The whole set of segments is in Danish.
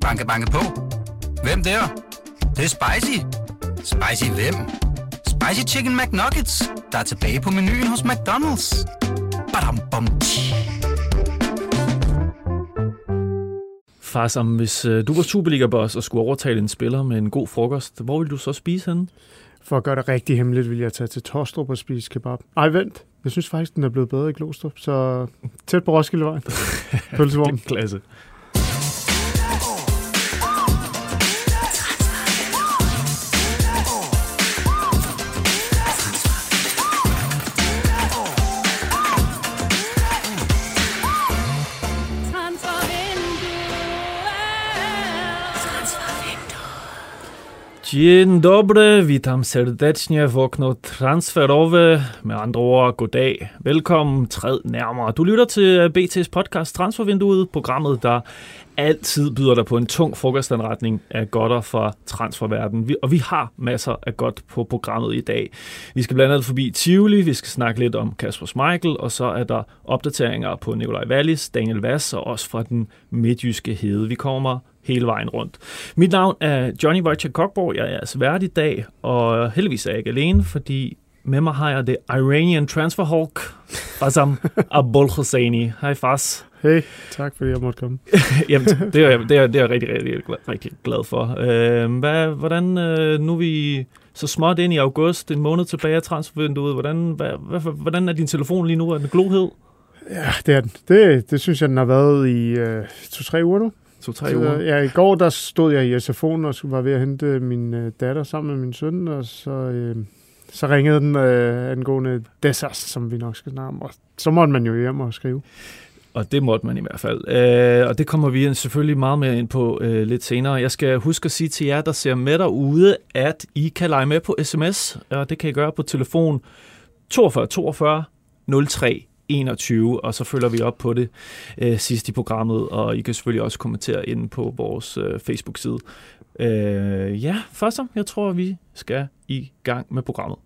Banke, banke på. Hvem der? Det, det er spicy. Spicy hvem? Spicy Chicken McNuggets, der er tilbage på menuen hos McDonald's. Badum, bom, tji. Far, som hvis øh, du var Superliga-boss og skulle overtale en spiller med en god frokost, hvor ville du så spise henne? For at gøre det rigtig hemmeligt, vil jeg tage til Torstrup og spise kebab. Ej, vent. Jeg synes faktisk, den er blevet bedre i Glostrup, så tæt på Roskildevej. Pølsevogn. Klasse. Dzień dobry, witam serdecznie w okno transferowe. Med andre ord, goddag. Velkommen, træd nærmere. Du lytter til øh, BT's podcast Transfervinduet, programmet, der altid byder dig på en tung frokostanretning af godter fra transferverdenen. Vi, og vi har masser af godt på programmet i dag. Vi skal blandt andet forbi Tivoli, vi skal snakke lidt om Kasper Schmeichel, og så er der opdateringer på Nikolaj Wallis, Daniel Vass og også fra den midtjyske hede. Vi kommer hele vejen rundt. Mit navn er Johnny Wojciech Kokborg. Jeg er altså vært i dag, og heldigvis er jeg ikke alene, fordi med mig har jeg det Iranian Transfer Hawk, Fasam Abul Hosseini. Hej Fas. Hey, tak fordi jeg måtte komme. Jamen, det er, det er, det er jeg rigtig, rigtig, rigtig glad for. Øh, hvad, hvordan, øh, nu er vi så småt ind i august, en måned tilbage af transfervinduet. Hvordan, hvad, hvad, hvordan er din telefon lige nu? Er den glohed? Ja, det er den. Det, det synes jeg, den har været i øh, to-tre uger nu. To-tre uger. Ja, i går der stod jeg i SFO'en og skulle- var ved at hente min øh, datter sammen med min søn, og så, øh, så ringede den øh, angående Dessas, som vi nok skal snakke om. Og så måtte man jo hjem og skrive. Og det måtte man i hvert fald. Øh, og det kommer vi selvfølgelig meget mere ind på øh, lidt senere. Jeg skal huske at sige til jer, der ser med derude, at I kan lege med på sms, og det kan I gøre på telefon 42 42 03 21, og så følger vi op på det øh, sidst i programmet, og I kan selvfølgelig også kommentere inde på vores øh, Facebook-side. Øh, ja, først så, jeg tror, vi skal i gang med programmet.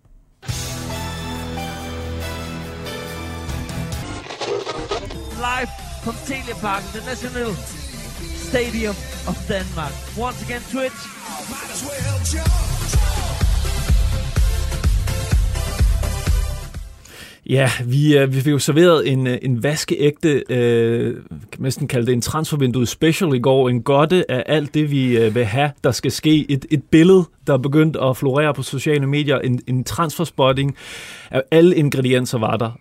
live from Telia Park, the National Stadium of Denmark. Once again, Twitch. Ja, vi, øh, vi fik jo serveret en, øh, en vaskeægte, øh, kan man næsten kalde det en transfervindue special i går. En godte af alt det, vi øh, vil have, der skal ske. Et, et billede, der er begyndt at florere på sociale medier. En, en transferspotting af alle ingredienser var der.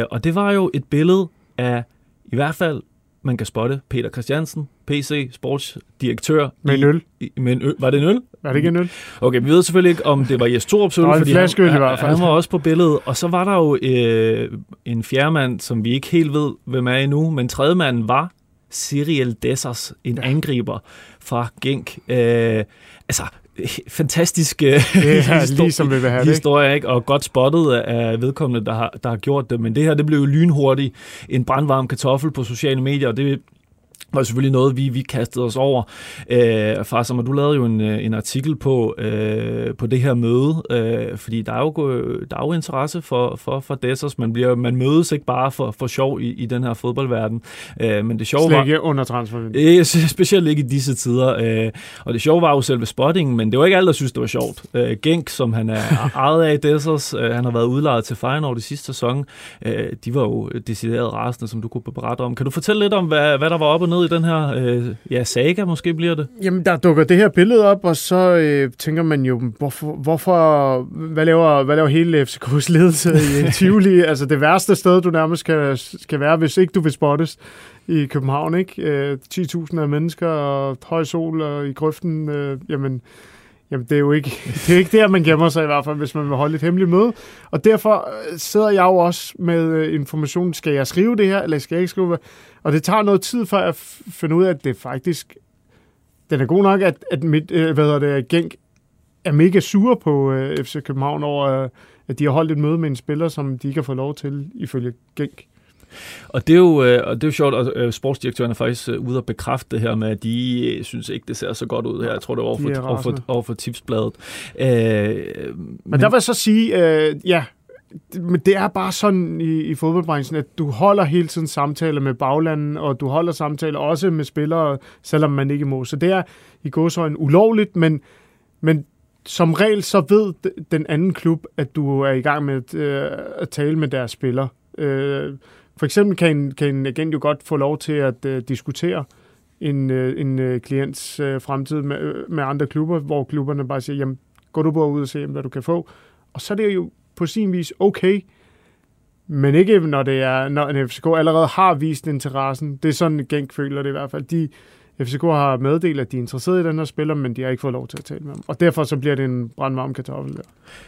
Øh, og det var jo et billede af, i hvert fald, man kan spotte Peter Christiansen, PC, sportsdirektør. Med en øl. I, med en øl. Var det en øl? Er det ikke en øl? Okay, vi ved selvfølgelig ikke, om det var Jes Torups øl, Nå, en fordi flaske øl han, i hvert fald. han var også på billedet. Og så var der jo øh, en fjerdemand, som vi ikke helt ved, hvem er endnu, men tredjemanden var Cyril Dessers, en ja. angriber fra Genk. Øh, altså, fantastisk øh, Det er lige som vi vil have det. ikke? historie, ikke? og godt spottet af vedkommende, der har, der har gjort det. Men det her, det blev jo lynhurtigt en brandvarm kartoffel på sociale medier, og det var selvfølgelig noget, vi, vi kastede os over. Øh, far, som du lavede jo en, øh, en artikel på, øh, på det her møde, øh, fordi der er jo, øh, der er jo interesse for, for, for Dessers. Man, bliver, man mødes ikke bare for, for sjov i, i den her fodboldverden. Øh, men det sjove Slet var... ikke under transfervinduet. Ikke, specielt ikke i disse tider. Øh, og det sjove var jo selve spottingen, men det var ikke alle, der synes, det var sjovt. Øh, Genk, som han er ejet af Dessers, øh, han har været udlejet til Feyenoord i sidste sæson. Øh, de var jo decideret rasende, som du kunne berette om. Kan du fortælle lidt om, hvad, hvad der var op og ned i den her øh, ja, saga, måske bliver det? Jamen, der dukker det her billede op, og så øh, tænker man jo, hvorfor, hvorfor hvad, laver, hvad laver hele FCK's ledelse i Tivoli? altså det værste sted, du nærmest skal, skal være, hvis ikke du vil spottes i København, ikke? Øh, 10.000 af mennesker, og høj sol og i grøften, øh, jamen, jamen det er jo ikke, det er ikke der, man gemmer sig i hvert fald, hvis man vil holde et hemmeligt møde. Og derfor øh, sidder jeg jo også med informationen, information, skal jeg skrive det her, eller skal jeg ikke skrive det? Og det tager noget tid, før jeg finder ud af, at det faktisk den er god nok, at, at mit, øh, hvad hedder det, Genk er mega sure på øh, FC København over, øh, at de har holdt et møde med en spiller, som de ikke har fået lov til, ifølge Genk. Og det er jo, øh, og det er jo sjovt, at øh, sportsdirektøren er faktisk øh, ude og bekræfte det her med, at de synes ikke, det ser så godt ud her. Jeg tror, det var De er overfor, overfor, overfor tipsbladet. Øh, Men, men der vil jeg så sige, øh, ja, men det er bare sådan i, i fodboldbranchen, at du holder hele tiden samtaler med baglanden, og du holder samtaler også med spillere, selvom man ikke må. Så det er i gåsøjne ulovligt, men, men som regel så ved den anden klub, at du er i gang med at, øh, at tale med deres spillere. Øh, for eksempel kan en, kan en agent jo godt få lov til at øh, diskutere en, øh, en øh, klients øh, fremtid med, øh, med andre klubber, hvor klubberne bare siger, jamen, går du bare ud og se, hvad du kan få. Og så er det jo på sin vis okay, men ikke når det er, når en FCK allerede har vist interessen. Det er sådan, Genk føler det i hvert fald. De, FCK har meddelt, at de er interesseret i den her spiller, men de har ikke fået lov til at tale med ham. Og derfor så bliver det en brandvarm kartoffel der.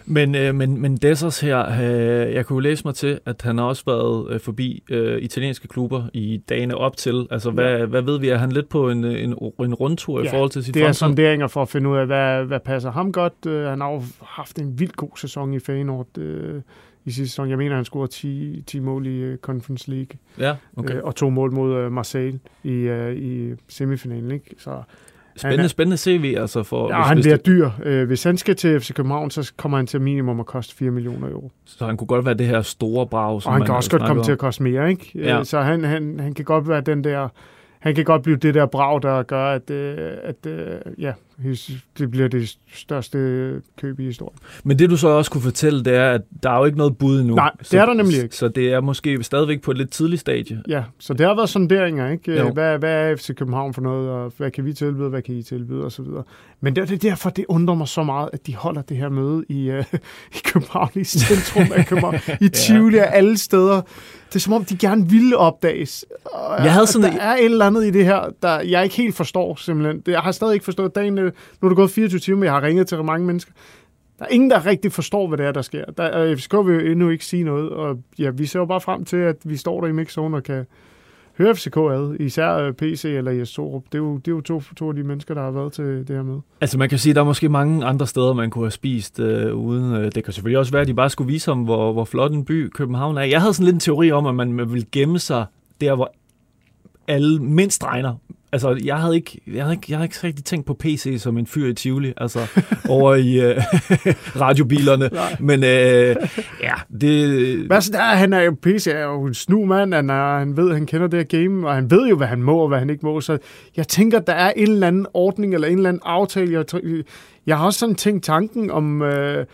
Men, øh, men, men Dessers her, øh, jeg kunne læse mig til, at han har også været øh, forbi øh, italienske klubber i dagene op til. Altså, hvad, ja. hvad ved vi? Er han lidt på en, en, en rundtur ja, i forhold til sit det er fremtid? sonderinger for at finde ud af, hvad, hvad passer ham godt. Uh, han har jo haft en vild god sæson i Feyenoord. Uh, i sidste sæson. Jeg mener, han scorede 10, 10 mål i uh, Conference League. Ja, okay. Uh, og to mål mod uh, Marseille i, uh, i semifinalen. Ikke? Så Spændende, han, spændende CV altså for... Ja, hvis, han bliver dyr. Uh, hvis han skal til FC København, så kommer han til minimum at koste 4 millioner euro. Så han kunne godt være det her store brag, som Og han kan også godt komme om. til at koste mere, ikke? Ja. så han, han, han kan godt være den der han kan godt blive det der brag, der gør, at, øh, at øh, ja, det bliver det største køb i historien. Men det du så også kunne fortælle, det er, at der er jo ikke noget bud nu. Nej, det er der nemlig ikke. Så det er måske stadigvæk på et lidt tidligt stadie. Ja, så det har været sonderinger, ikke? Hvad, hvad er FC København for noget, og hvad kan vi tilbyde, hvad kan I tilbyde, og så videre. Men det er derfor, det undrer mig så meget, at de holder det her møde i, uh, i København, i centrum af København, i Tivoli og alle steder. Det er som om, de gerne ville opdages. Og jeg havde sådan der er et eller andet i det her, der jeg ikke helt forstår, simpelthen. Jeg har stadig ikke forstået dagen. Nu er det gået 24 timer, jeg har ringet til mange mennesker. Der er ingen, der rigtig forstår, hvad det er, der sker. Der, øh, FCK vil jo endnu ikke sige noget, og ja, vi ser jo bare frem til, at vi står der i mixzone og kan høre FCK ad, især øh, PC eller Jes Torup. Det er jo, det er jo to, to af de mennesker, der har været til det her med. Altså man kan sige, at der er måske mange andre steder, man kunne have spist øh, uden. Øh, det kan selvfølgelig også være, at de bare skulle vise om, hvor, hvor flot en by København er. Jeg havde sådan lidt en teori om, at man, man ville gemme sig der, hvor alle mindst regner Altså, jeg havde ikke, jeg havde ikke, jeg havde ikke rigtig tænkt på PC som en fyr i Tivoli, altså over i øh, radiobilerne. Nej. Men øh, ja, det... Hvad så der? Han er jo, PC er jo en snu mand, han, er, han ved, han kender det her game, og han ved jo, hvad han må og hvad han ikke må. Så jeg tænker, der er en eller anden ordning eller en eller anden aftale. Jeg, jeg har også sådan tænkt tanken om... Øh,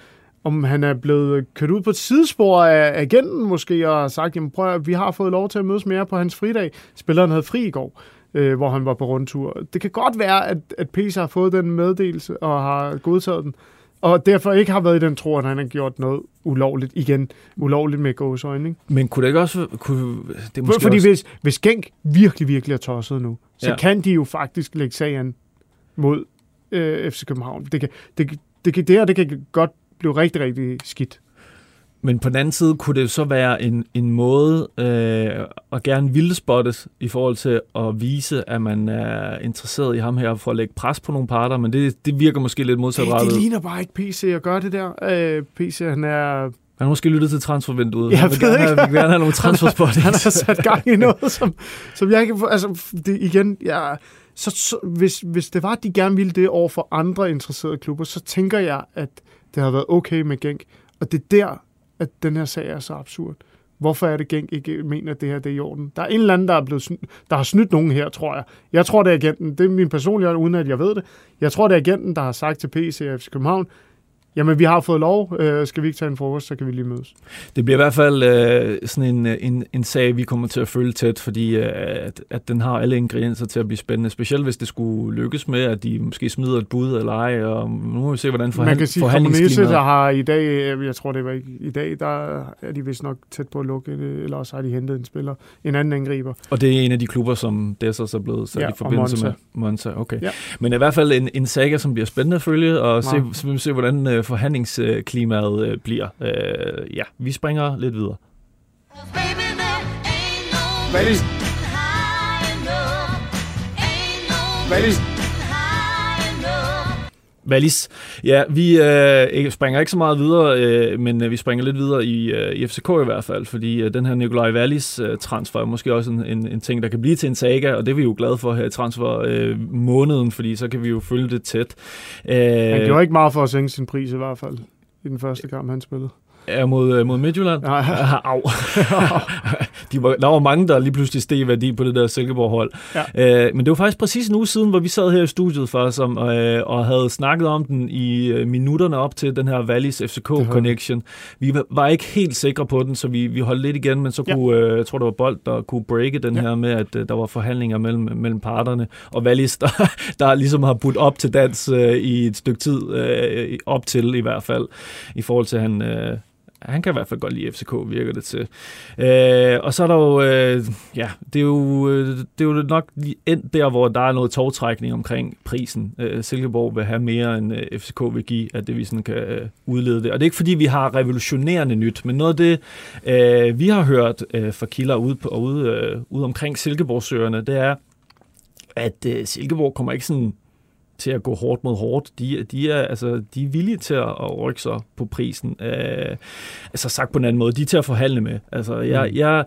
om han er blevet kørt ud på et sidespor af agenten måske, og sagt, jamen prøv at, vi har fået lov til at mødes mere på hans fridag. Spilleren havde fri i går øh, hvor han var på rundtur. Det kan godt være, at, at PC har fået den meddelelse og har godtaget den, og derfor ikke har været i den tro, at han har gjort noget ulovligt igen. Ulovligt med gåsøjne, ikke? Men kunne det ikke også... Kunne, det måske Fordi også... hvis, hvis Genk virkelig, virkelig er tosset nu, så ja. kan de jo faktisk lægge sagen mod øh, FC København. Det, kan, det, det, det, det her det kan godt blive rigtig, rigtig skidt. Men på den anden side kunne det så være en, en måde øh, at gerne ville spottes i forhold til at vise, at man er interesseret i ham her for at lægge pres på nogle parter, men det, det virker måske lidt modsatrettet. Hey, det ligner bare ikke PC at gøre det der. Øh, PC, han er han har måske lyttet til transfervinduet. Jeg han vil gerne, have, vil gerne have nogle transferspottings. han, har sat gang i noget, som, som jeg ikke... Altså, det, igen, jeg, så, så, hvis, hvis det var, at de gerne ville det over for andre interesserede klubber, så tænker jeg, at det har været okay med Genk. Og det er der, at den her sag er så absurd. Hvorfor er det Genk ikke mener, at det her det er i orden? Der er en eller anden, der, er blevet snydt, der har snydt nogen her, tror jeg. Jeg tror, det er agenten. Det er min personlige, uden at jeg ved det. Jeg tror, det er agenten, der har sagt til PC København, Jamen, vi har fået lov. Øh, skal vi ikke tage en frokost, så kan vi lige mødes. Det bliver i hvert fald øh, sådan en, en, en sag, vi kommer til at følge tæt, fordi øh, at, at den har alle ingredienser til at blive spændende. Specielt hvis det skulle lykkes med, at de måske smider et bud eller ej. Og nu må vi se, hvordan forhand, Man kan sige, at der har i dag, øh, jeg tror det var ikke i dag, der er de vist nok tæt på at lukke, eller også har de hentet en spiller, en anden angriber. Og det er en af de klubber, som det så er blevet sat ja, i forbindelse Monza. med Monza. Okay. Ja. Men i hvert fald en, en saga, som bliver spændende at følge, og se, se, se hvordan øh, forhandlingsklimaet øh, bliver. Øh, ja, vi springer lidt videre. Valis. Valis. Valis. Ja, vi øh, springer ikke så meget videre, øh, men øh, vi springer lidt videre i, øh, i FCK i hvert fald, fordi øh, den her Nikolaj Valis øh, transfer er måske også en, en, en ting, der kan blive til en saga, og det er vi jo glade for her i transfer øh, måneden, fordi så kan vi jo følge det tæt. Øh, han gjorde ikke meget for at sænke sin pris i hvert fald i den første kamp, han spillede. Ja, mod, mod Midtjylland. Nej. Au. De var, der var mange, der lige pludselig steg værdi på det der Silkeborg-hold. Ja. Øh, men det var faktisk præcis en uge siden, hvor vi sad her i studiet for os om, øh, og havde snakket om den i øh, minutterne op til den her Wallis FCK-connection. Vi var, ikke helt sikre på den, så vi, vi holdt lidt igen, men så kunne, øh, jeg tror, det var Bold, der kunne breake den ja. her med, at øh, der var forhandlinger mellem, mellem parterne, og Wallis, der, der ligesom har budt op til dans øh, i et stykke tid, øh, op til i hvert fald, i forhold til, at han... Øh, han kan i hvert fald godt lide FCK, virker det til. Øh, og så er der jo, øh, ja, det er jo, øh, det er jo nok lige endt der, hvor der er noget togtrækning omkring prisen. Øh, Silkeborg vil have mere, end øh, FCK vil give, at det vi sådan kan øh, udlede det. Og det er ikke fordi, vi har revolutionerende nyt, men noget af det, øh, vi har hørt øh, fra kilder ude, på, ude, øh, ude omkring Silkeborgsøerne, det er, at øh, Silkeborg kommer ikke sådan til at gå hårdt mod hårdt. De, de, er, altså, de er villige til at, rykke sig på prisen. Øh, altså sagt på en anden måde, de er til at forhandle med. Altså, jeg, mm. jeg,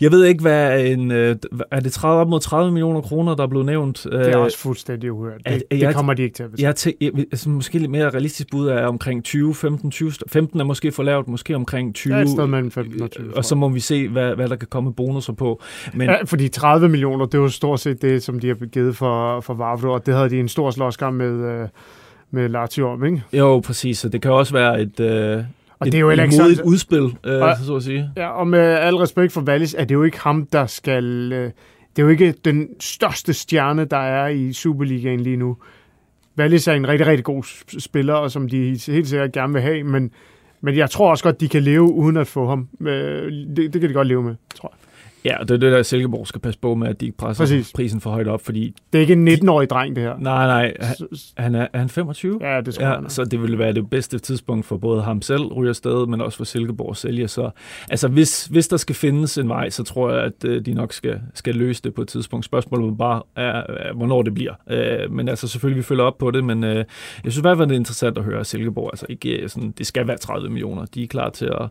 jeg ved ikke, hvad en... Øh, er det 30, op mod 30 millioner kroner, der er blevet nævnt? Det er også fuldstændig uhørt. Det, at, det kommer de ikke til at jeg, jeg, jeg, altså, Måske lidt mere realistisk bud er omkring 20, 15, 20... 15 er måske for lavt, måske omkring 20. Ja, et sted mellem 15 og 20. Og så må vi se, hvad, hvad der kan komme bonusser på. Men, ja, fordi 30 millioner, det er jo stort set det, som de har givet for, for Vavro, og det havde de en stor slåskamp med, øh, med Lazio om, ikke? Jo, præcis. Så det kan også være et, øh, Og et, det er jo ikke sådan- udspil, øh, Og- så at sige. Ja, og med al respekt for Wallis, er det jo ikke ham, der skal... Øh, det er jo ikke den største stjerne, der er i Superligaen lige nu. Wallis er en rigtig, rigtig god spiller, og som de helt sikkert gerne vil have, men, men jeg tror også godt, de kan leve uden at få ham. Øh, det, det kan de godt leve med, tror jeg. Ja, og det er det, der Silkeborg skal passe på med, at de ikke presser Præcis. prisen for højt op, fordi... Det er ikke en 19-årig dreng, det her. Nej, nej, han, er, er han 25? Ja, det tror Ja, jeg. så det ville være det bedste tidspunkt for både ham selv ryger afsted, men også for Silkeborg sælge. Så altså, hvis, hvis der skal findes en vej, så tror jeg, at øh, de nok skal, skal løse det på et tidspunkt. Spørgsmålet bare, er, er, hvornår det bliver. Øh, men altså, selvfølgelig, vi følger op på det, men øh, jeg synes i hvert fald, det er interessant at høre, at Silkeborg, altså ikke øh, sådan, det skal være 30 millioner. De er klar til at,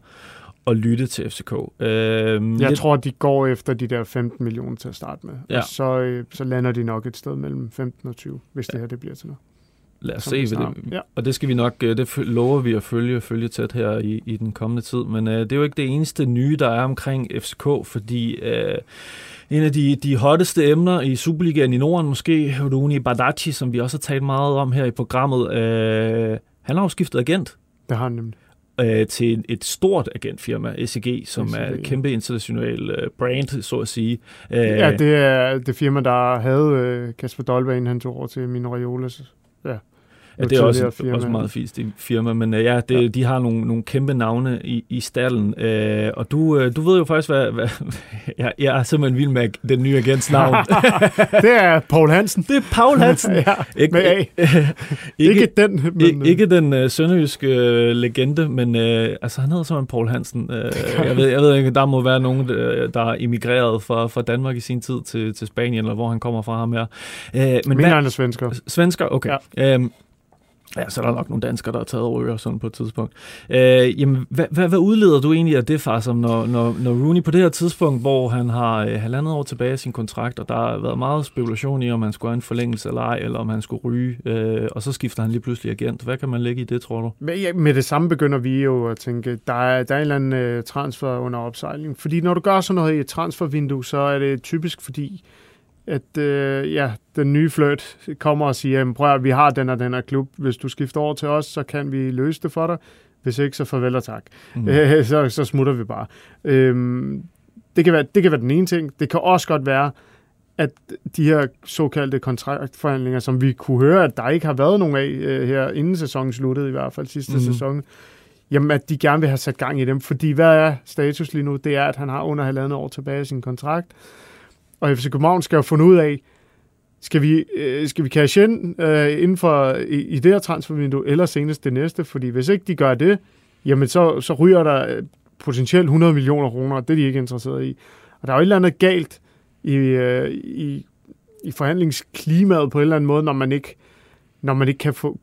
at lytte til FCK. Øh, Jeg lidt- tror, de går efter de der 15 millioner til at starte med. Ja. Og så, øh, så lander de nok et sted mellem 15 og 20, hvis det her det bliver til noget. Lad os som se, hvad det. Ja. og det skal vi nok, øh, det lover vi at følge, følge tæt her i, i den kommende tid. Men øh, det er jo ikke det eneste nye, der er omkring FCK, fordi øh, en af de, de hotteste emner i Superligaen i Norden, måske Rune Badaci, som vi også har talt meget om her i programmet, øh, han har jo skiftet agent Det har han nemlig. Øh, til et stort agentfirma, SEG, som SEG, er et kæmpe international øh, brand, så at sige. Øh, Ja, det er det firma, der havde øh, Kasper Dolberg, inden han tog over til Mino Raiolas. Ja, det er også, firma. også meget fint firma, men uh, ja, det, ja, de har nogle, nogle kæmpe navne i, i stallen, uh, og du, uh, du ved jo faktisk, hvad, hvad jeg, jeg er simpelthen vild med den nye agents navn. det er Paul Hansen. det er Paul Hansen. ja, ikke, med A. ikke, Ikke den, men... ikke, den uh, sønderjyske uh, legende, men uh, altså, han hedder simpelthen Paul Hansen. Uh, jeg, ved, jeg ved ikke, der må være nogen, der, er emigreret fra, fra Danmark i sin tid til, til Spanien, eller hvor han kommer fra ham her. Uh, men men hvad, er svensker. Svensker? Okay. Ja. Øhm, ja, så er der nok nogle danskere, der har taget røger sådan på et tidspunkt. Øh, jamen, hvad, hvad, hvad udleder du egentlig af det, far, som når, når, når Rooney på det her tidspunkt, hvor han har øh, halvandet år tilbage af sin kontrakt, og der har været meget spekulation i, om han skulle have en forlængelse eller ej, eller om han skulle ryge, øh, og så skifter han lige pludselig agent. Hvad kan man lægge i det, tror du? Men ja, med det samme begynder vi jo at tænke, der er, der er en eller anden øh, transfer under opsejling. Fordi når du gør sådan noget i et transfervindue, så er det typisk fordi, at øh, ja, den nye fløjt kommer og siger, "Jamen, prøv at, vi har den og den her klub. Hvis du skifter over til os, så kan vi løse det for dig. Hvis ikke, så farvel og tak. Mm. Øh, så, så smutter vi bare. Øhm, det, kan være, det kan være den ene ting. Det kan også godt være, at de her såkaldte kontraktforhandlinger, som vi kunne høre, at der ikke har været nogen af øh, her, inden sæsonen sluttede, i hvert fald sidste mm. sæson, jamen at de gerne vil have sat gang i dem. Fordi hvad er status lige nu? Det er, at han har under halvandet år tilbage i sin kontrakt. Og FC København skal jo finde ud af, skal vi, øh, skal vi cash ind øh, inden for i, i det her transfervindue, eller senest det næste? Fordi hvis ikke de gør det, jamen så, så ryger der øh, potentielt 100 millioner kroner, og det er de ikke interesseret i. Og der er jo et eller andet galt i, øh, i, i forhandlingsklimaet på en eller anden måde, når man ikke, når man ikke kan få,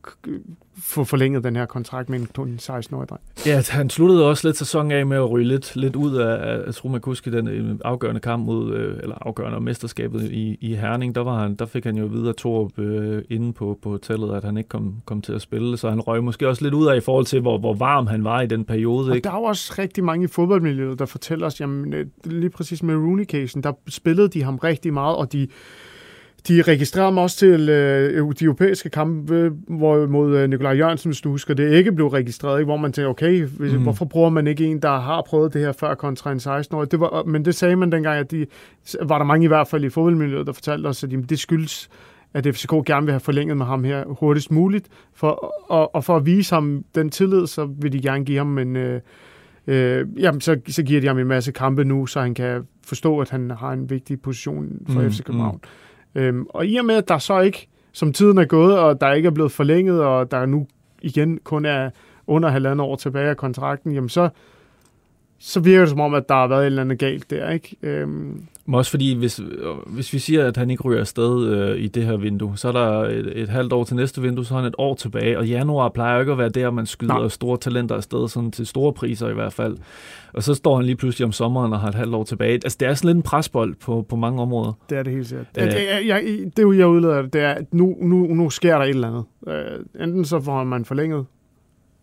få forlænget den her kontrakt med en 16-årig dreng. Ja, han sluttede også lidt sæsonen af med at ryge lidt, lidt ud af, jeg tror man kunne huske den øh, afgørende kamp mod, øh, eller afgørende mesterskabet i, i Herning, der, var han, der fik han jo videre Torup øh, inde på, på hotellet, at han ikke kom, kom til at spille, så han røg måske også lidt ud af i forhold til, hvor, hvor varm han var i den periode. Og ikke? der er jo også rigtig mange i fodboldmiljøet, der fortæller os, jamen øh, lige præcis med Rooney-casen, der spillede de ham rigtig meget, og de de registrerede mig også til øh, de europæiske kampe hvor, mod øh, Nikolaj Jørgensen, hvis du husker, det ikke blev registreret, ikke? hvor man tænker, okay, hvis, mm. hvorfor bruger man ikke en, der har prøvet det her før kontra en 16-årig? Det var, men det sagde man dengang, at de, var der mange i hvert fald i fodboldmiljøet, der fortalte os, at jamen, det skyldes, at FCK gerne vil have forlænget med ham her hurtigst muligt, for, og, og for at vise ham den tillid, så vil de gerne give ham en... Øh, øh, jamen, så, så giver de ham en masse kampe nu, så han kan forstå, at han har en vigtig position for mm, FC København. Mm. Øhm, og i og med, at der så ikke, som tiden er gået, og der ikke er blevet forlænget, og der nu igen kun er under halvandet år tilbage af kontrakten, jamen så, så virker det som om, at der har været et eller andet galt der, ikke? Øhm. Men også fordi, hvis, hvis vi siger, at han ikke ryger afsted øh, i det her vindue, så er der et, et halvt år til næste vindue, så er han et år tilbage, og januar plejer ikke at være der, man skyder Nej. store talenter afsted, sådan til store priser i hvert fald. Og så står han lige pludselig om sommeren og har et halvt år tilbage. Altså, det er sådan lidt en presbold på, på mange områder. Det er det helt sikkert. Æh, det, jeg, jeg, det, jeg udleder, det er, at nu, nu, nu sker der et eller andet. Øh, enten så får man forlænget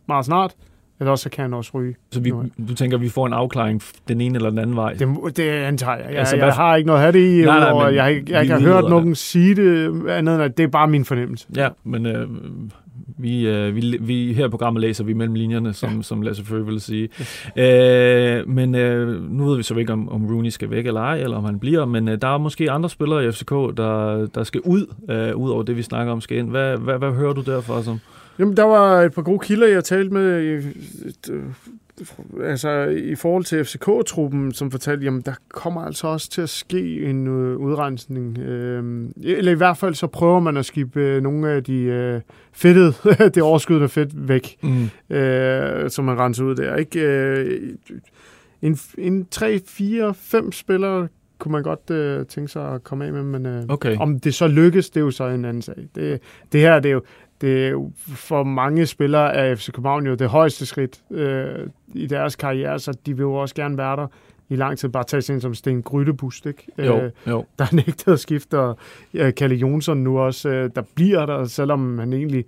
meget snart, eller også kan han også ryge. Så vi, du tænker, at vi får en afklaring den ene eller den anden vej? Det, det antager jeg. Jeg, altså, jeg har ikke noget at have det i, nej, nej, og jeg, jeg, jeg ikke har hørt nogen sige det, andet end at det er bare min fornemmelse. Ja, men øh, vi, øh, vi, vi, her i programmet læser vi mellem linjerne, som, ja. som Lasse Føge vil sige. Ja. Øh, men øh, nu ved vi så ikke, om, om Rooney skal væk eller ej, eller om han bliver, men øh, der er måske andre spillere i FCK, der, der skal ud, øh, ud over det, vi snakker om skal ind. Hvad, hvad, hvad hører du derfra som? Jamen, der var et par gode kilder, jeg talte med øh, altså, i forhold til FCK-truppen, som fortalte, jamen, der kommer altså også til at ske en øh, udrensning. Øh, eller i hvert fald så prøver man at skifte øh, nogle af de øh, fedtede, det overskydende fedt væk, mm. øh, som man renser ud der. Ikke? Øh, en, en 3, 4, 5 spillere kunne man godt øh, tænke sig at komme af med, men øh, okay. om det så lykkes, det er jo så en anden sag. Det, det her, det er jo, det for mange spillere af FC København jo det højeste skridt øh, i deres karriere, så de vil jo også gerne være der i lang tid. Bare tage sådan som Sten Grydebust, ikke? Jo, øh, jo. Der er nægtet at skifte, og øh, Kalle Jonsson nu også, øh, der bliver der, selvom han egentlig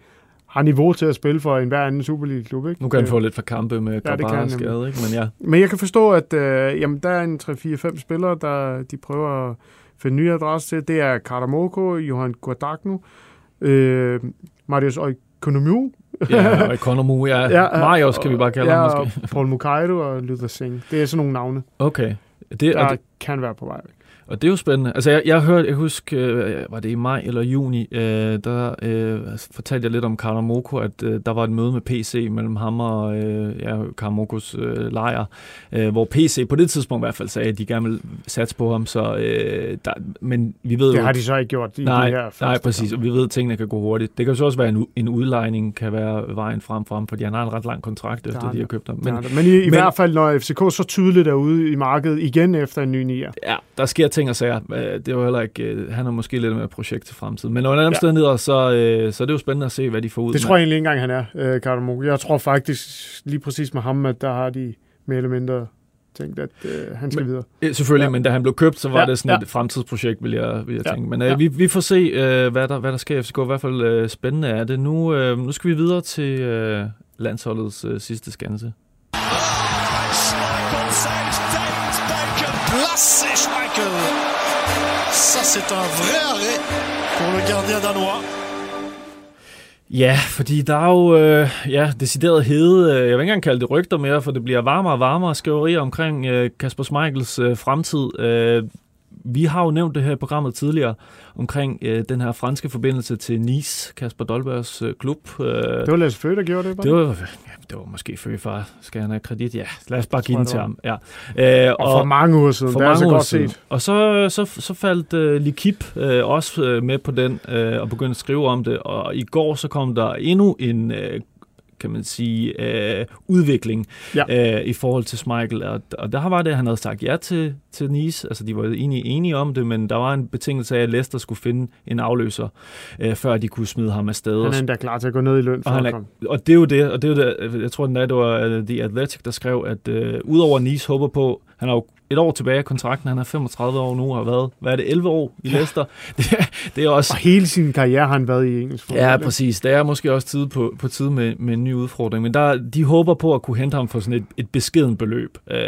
har niveau til at spille for en hver anden Superliga-klub. Ikke? Nu kan han få lidt for kampe med ja, det kan skade, ikke? Men, ja. Men jeg kan forstå, at øh, jamen, der er en 3-4-5 spillere, der de prøver at finde nye adresse til. Det er Karamoko, Johan Guadagno, øh, Marius Oikonomou. ja, Oikonomou, ja. ja Marius kan vi bare kalde ja, ham måske. Paul Mukaido og Luther Singh. Det er sådan nogle navne. Okay. Det, der det, kan være på vej væk. Og det er jo spændende. Altså, jeg, jeg hørte, jeg husker, øh, var det i maj eller juni, øh, der øh, fortalte jeg lidt om Karamoko, at øh, der var et møde med PC mellem ham og øh, ja, Karamokos øh, lejr, øh, hvor PC på det tidspunkt i hvert fald sagde, at de gerne ville satse på ham, så øh, der, men vi ved det jo... Det har de så ikke gjort i nej, de her Nej, præcis, og vi ved, at tingene kan gå hurtigt. Det kan så også være, en, en udlejning kan være vejen frem for ham, fordi han har en ret lang kontrakt, efter de har købt ham. Men, men i, i men, hvert fald, når FCK så tydeligt er ude i markedet igen efter en ny nier. Ja, der sker ting og sager. Det var heller ikke, øh, han har måske lidt mere projekt til fremtiden. Men under ja. omstændigheder, så, øh, så er det jo spændende at se, hvad de får ud Det tror jeg egentlig ikke engang, han er, øh, Karamo. Jeg tror faktisk lige præcis med ham, at der har de mere eller mindre tænkt, at øh, han skal men, videre. Selvfølgelig, ja. men da han blev købt, så var ja, det sådan ja. et fremtidsprojekt, vil jeg, vil jeg ja. tænke. Men øh, ja. vi, vi får se, øh, hvad, der, hvad der sker i FCK. I hvert fald øh, spændende er det. Nu, øh, nu skal vi videre til øh, landsholdets øh, sidste skanse. C'est un vrai arrêt pour le gardien danois. Ja, fordi der er jo øh, ja, decideret hede, øh, jeg vil ikke engang kalde det rygter mere, for det bliver varmere og varmere skriverier omkring øh, Kasper Schmeichels øh, fremtid. Øh, vi har jo nævnt det her i programmet tidligere, omkring øh, den her franske forbindelse til Nice, Kasper Dolbergs øh, klub. Øh, det var Lasse Føge, der gjorde det, bare? Det var, ja, det var måske Føge far. Skal han have kredit? Ja, lad os bare give den til ham. Ja. Øh, og, og for mange uger siden, for det er altså godt siden. set. Og så, så, så faldt øh, Likip øh, også øh, med på den, øh, og begyndte at skrive om det, og i går så kom der endnu en... Øh, kan man sige, øh, udvikling ja. øh, i forhold til Schmeichel. Og, og der var det, at han havde sagt ja til, til Nice. Altså, de var enige, enige om det, men der var en betingelse af, at Leicester skulle finde en afløser, øh, før de kunne smide ham afsted. Han er endda klar til at gå ned i løn for og, han er, og det er jo det, og det er jo det, jeg tror, den dag, det var uh, The Athletic, der skrev, at uh, udover Nice håber på, han har jo et år tilbage af kontrakten. Han er 35 år nu og har været, hvad er det, 11 år i Leicester. Det, er, det er også... Og hele sin karriere har han været i engelsk fodbold. Ja, præcis. Det er måske også tid på, på tid med, med en ny udfordring. Men der, de håber på at kunne hente ham for sådan et, et beskeden beløb. Øh,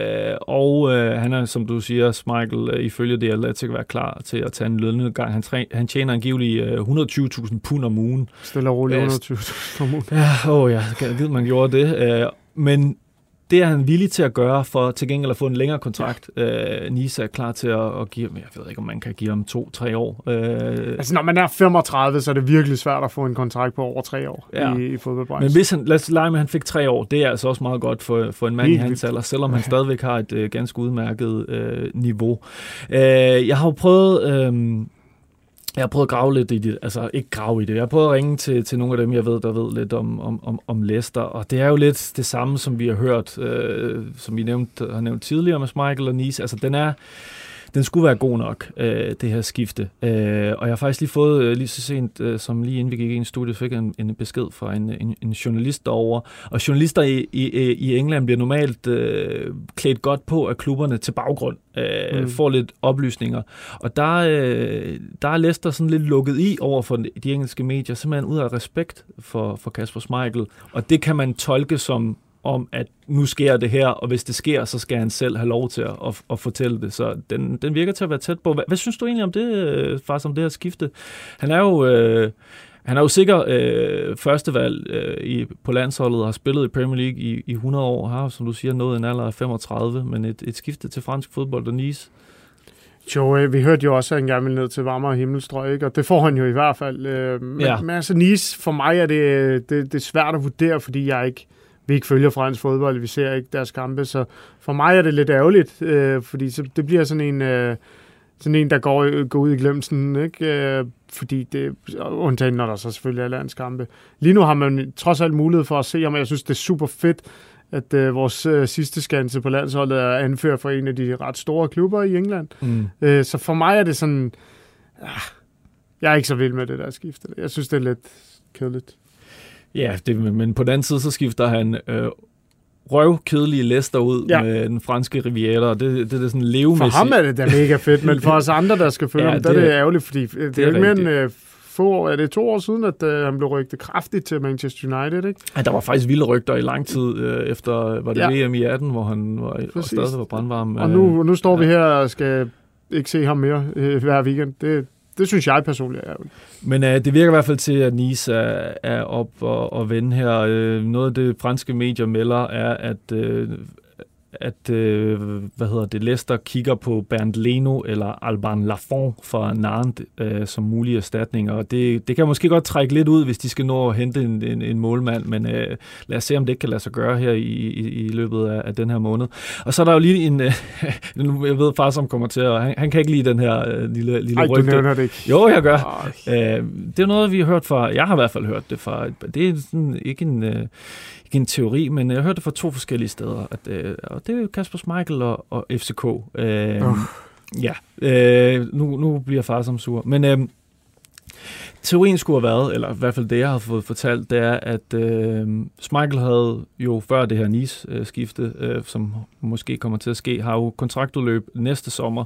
og øh, han er, som du siger, Michael, øh, ifølge det Atletic, være klar til at tage en lønnegang. Han, træ, han tjener angiveligt øh, 120.000 pund om ugen. Stille og roligt 120.000 om ugen. Ja, åh ja, jeg ved, man gjorde det. Øh, men det er han villig til at gøre for til gengæld at få en længere kontrakt. Øh, Nisa er klar til at, at give ham, jeg ved ikke, om man kan give ham to-tre år. Øh, altså, når man er 35, så er det virkelig svært at få en kontrakt på over tre år ja. i, i fodboldbranchen. Men hvis han, lad os lege med, at han fik tre år, det er altså også meget godt for, for en mand Helt i hans alder, selvom han stadigvæk har et øh, ganske udmærket øh, niveau. Øh, jeg har jo prøvet... Øh, jeg har prøvet at grave lidt i det, altså ikke grave i det, jeg har prøvet at ringe til, til nogle af dem, jeg ved, der ved lidt om, om, om, om Leicester, og det er jo lidt det samme, som vi har hørt, øh, som vi nævnt, har nævnt tidligere med Michael og Nice, altså den er, den skulle være god nok, øh, det her skifte. Øh, og jeg har faktisk lige fået, øh, lige så sent øh, som lige inden vi gik ind i studiet, fik en, en besked fra en, en, en journalist derovre. Og journalister i, i, i England bliver normalt øh, klædt godt på af klubberne til baggrund, øh, mm. får lidt oplysninger. Og der, øh, der er Leicester sådan lidt lukket i over for de engelske medier, simpelthen ud af respekt for, for Kasper Schmeichel. Og det kan man tolke som om, at nu sker det her, og hvis det sker, så skal han selv have lov til at, at, at fortælle det. Så den, den virker til at være tæt på. Hvad, hvad synes du egentlig om det, øh, faktisk om det her skifte? Han er jo... Øh, han er jo sikker øh, førstevalg øh, i, på landsholdet har spillet i Premier League i, i 100 år. Har, som du siger, nået en alder af 35, men et, et skifte til fransk fodbold og Nice. Jo, øh, vi hørte jo også, at han gerne ville ned til varmere himmelstrøg, ikke? og det får han jo i hvert fald. Øh, men, ja. men altså Nice, for mig er det, det, det er svært at vurdere, fordi jeg ikke vi ikke følger fransk fodbold, vi ser ikke deres kampe, så for mig er det lidt ærgerligt, øh, fordi så, det bliver sådan en, øh, sådan en, der går, går ud i glemsen, ikke? Øh, fordi det, undtagen når der så selvfølgelig er landskampe. Lige nu har man trods alt mulighed for at se, om jeg synes, det er super fedt, at øh, vores øh, sidste skanse på landsholdet er anført for en af de ret store klubber i England. Mm. Øh, så for mig er det sådan, ah, jeg er ikke så vild med det der skifte. Jeg synes, det er lidt kedeligt. Ja, det, men på den anden side, så skifter han øh, røvkedelige Leicester ud ja. med den franske Riviera, og det, det, det er sådan levemæssigt. For ham er det da mega fedt, men for os andre, der skal følge ja, ham, der det, er det ærgerligt, fordi det, det er, er ikke mere end øh, få år, er det to år siden, at øh, han blev rygtet kraftigt til Manchester United, ikke? Ja, der var faktisk vilde rygter i lang tid øh, efter, var det ja. VM i 18, hvor han var, og stadig var brandvarm. Og nu, nu står ja. vi her og skal ikke se ham mere øh, hver weekend. Det, det synes jeg personligt er ærgerligt. Men uh, det virker i hvert fald til, at Nice er, er op og, og vende her. Uh, noget af det franske medier melder er, at uh, at øh, hvad hedder det, Leicester kigger på Bernd Leno eller Alban Lafont fra Nantes øh, som mulige erstatninger, og det, det kan måske godt trække lidt ud, hvis de skal nå at hente en, en, en målmand, men øh, lad os se, om det ikke kan lade sig gøre her i, i, i løbet af, af den her måned. Og så er der jo lige en, øh, jeg ved far, som kommer til at, han, han kan ikke lide den her øh, lille, lille Ej, rygte. du det ikke. Jo, jeg gør. Øh, det er noget, vi har hørt fra, jeg har i hvert fald hørt det fra, det er sådan, ikke en, øh, ikke en teori, men jeg hørte det fra to forskellige steder. At, øh, og det er Kasper Schmeichel og, og FCK. Øh, uh. Ja, øh, nu, nu bliver far som sur. Men øh, teorien skulle have været, eller i hvert fald det, jeg har fået fortalt, det er, at øh, Schmeichel havde jo før det her Nice-skifte, øh, som måske kommer til at ske, har jo kontraktudløb næste sommer.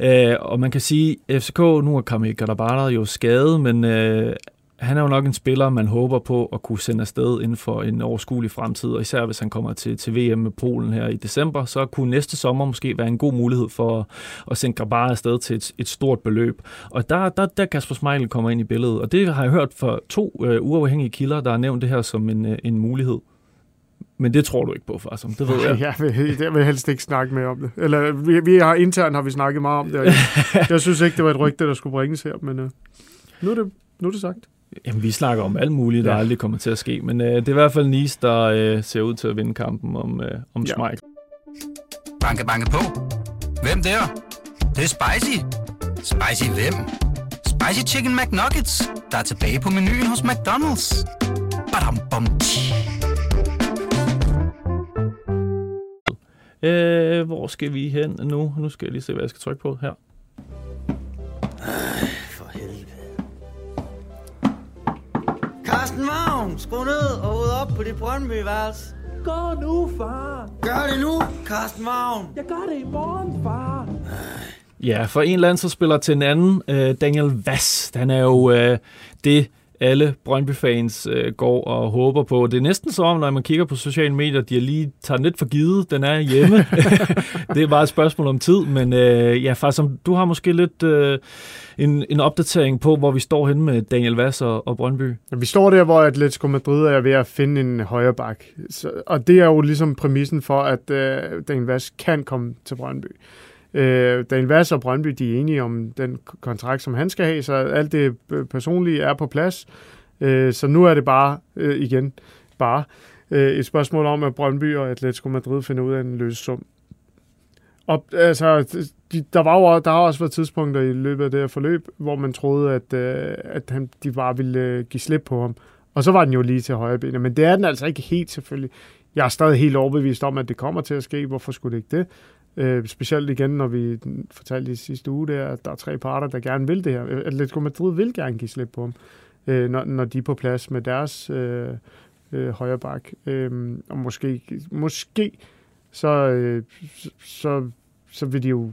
Øh, og man kan sige, at FCK, nu er Kamil Gadabara jo skadet, men øh, han er jo nok en spiller, man håber på at kunne sende afsted inden for en overskuelig fremtid, og især hvis han kommer til, til VM med Polen her i december, så kunne næste sommer måske være en god mulighed for at sende Grabar afsted til et, et stort beløb. Og der, der, der Kasper Smeichel kommer ind i billedet, og det har jeg hørt fra to uh, uafhængige kilder, der har nævnt det her som en, uh, en mulighed. Men det tror du ikke på, far, som det ved jeg. Jeg vil, jeg vil helst ikke snakke mere om det. Eller vi, vi har internt har vi snakket meget om det. Jeg, jeg synes ikke, det var et rygte, der skulle bringes her, men uh, nu, er det, nu er det sagt. Jamen, vi snakker om alt muligt, der ja. aldrig kommer til at ske, men øh, det er i hvert fald Nice, der øh, ser ud til at vinde kampen om, øh, om ja. Smeichel. Banke, banke på. Hvem der? Det, det er spicy. Spicy hvem? Spicy Chicken McNuggets, der er tilbage på menuen hos McDonald's. Badum, bom, øh, hvor skal vi hen nu? Nu skal jeg lige se, hvad jeg skal trykke på her. Carsten Vagn, skru ned og ud op på dit Brøndby-værelse. Gå nu, far. Gør det nu, Carsten Vagn. Jeg gør det i morgen, far. Ja, for en landsholdsspiller til en anden, øh, Daniel Vass. Han er jo øh, det, alle Brøndby-fans øh, går og håber på. Det er næsten som om, når man kigger på sociale medier, de er lige tager lidt for givet. Den er hjemme. det er bare et spørgsmål om tid, men øh, ja, faktisk, du har måske lidt øh, en, en opdatering på, hvor vi står henne med Daniel Vass og, og Brøndby. Vi står der, hvor Atletico Madrid er ved at finde en højre bak. Så, og det er jo ligesom præmissen for, at øh, Daniel Vass kan komme til Brøndby. Øh, Daniel Vass og Brøndby, de er enige om den kontrakt, som han skal have, så alt det personlige er på plads. Øh, så nu er det bare, øh, igen, bare øh, et spørgsmål om, at Brøndby og Atletico Madrid finder ud af en løsesum. Og, altså, de, der, var jo, der har også været tidspunkter i løbet af det her forløb, hvor man troede, at, øh, at han, de bare ville øh, give slip på ham. Og så var den jo lige til højre benet. Men det er den altså ikke helt selvfølgelig. Jeg er stadig helt overbevist om, at det kommer til at ske. Hvorfor skulle det ikke det? Øh, specielt igen, når vi fortalte i sidste uge, der, at der er tre parter, der gerne vil det her. Atletico Madrid vil gerne give slip på ham, øh, når, når de er på plads med deres øh, øh, højre bak. Øh, og måske, måske så, øh, så, så vil de jo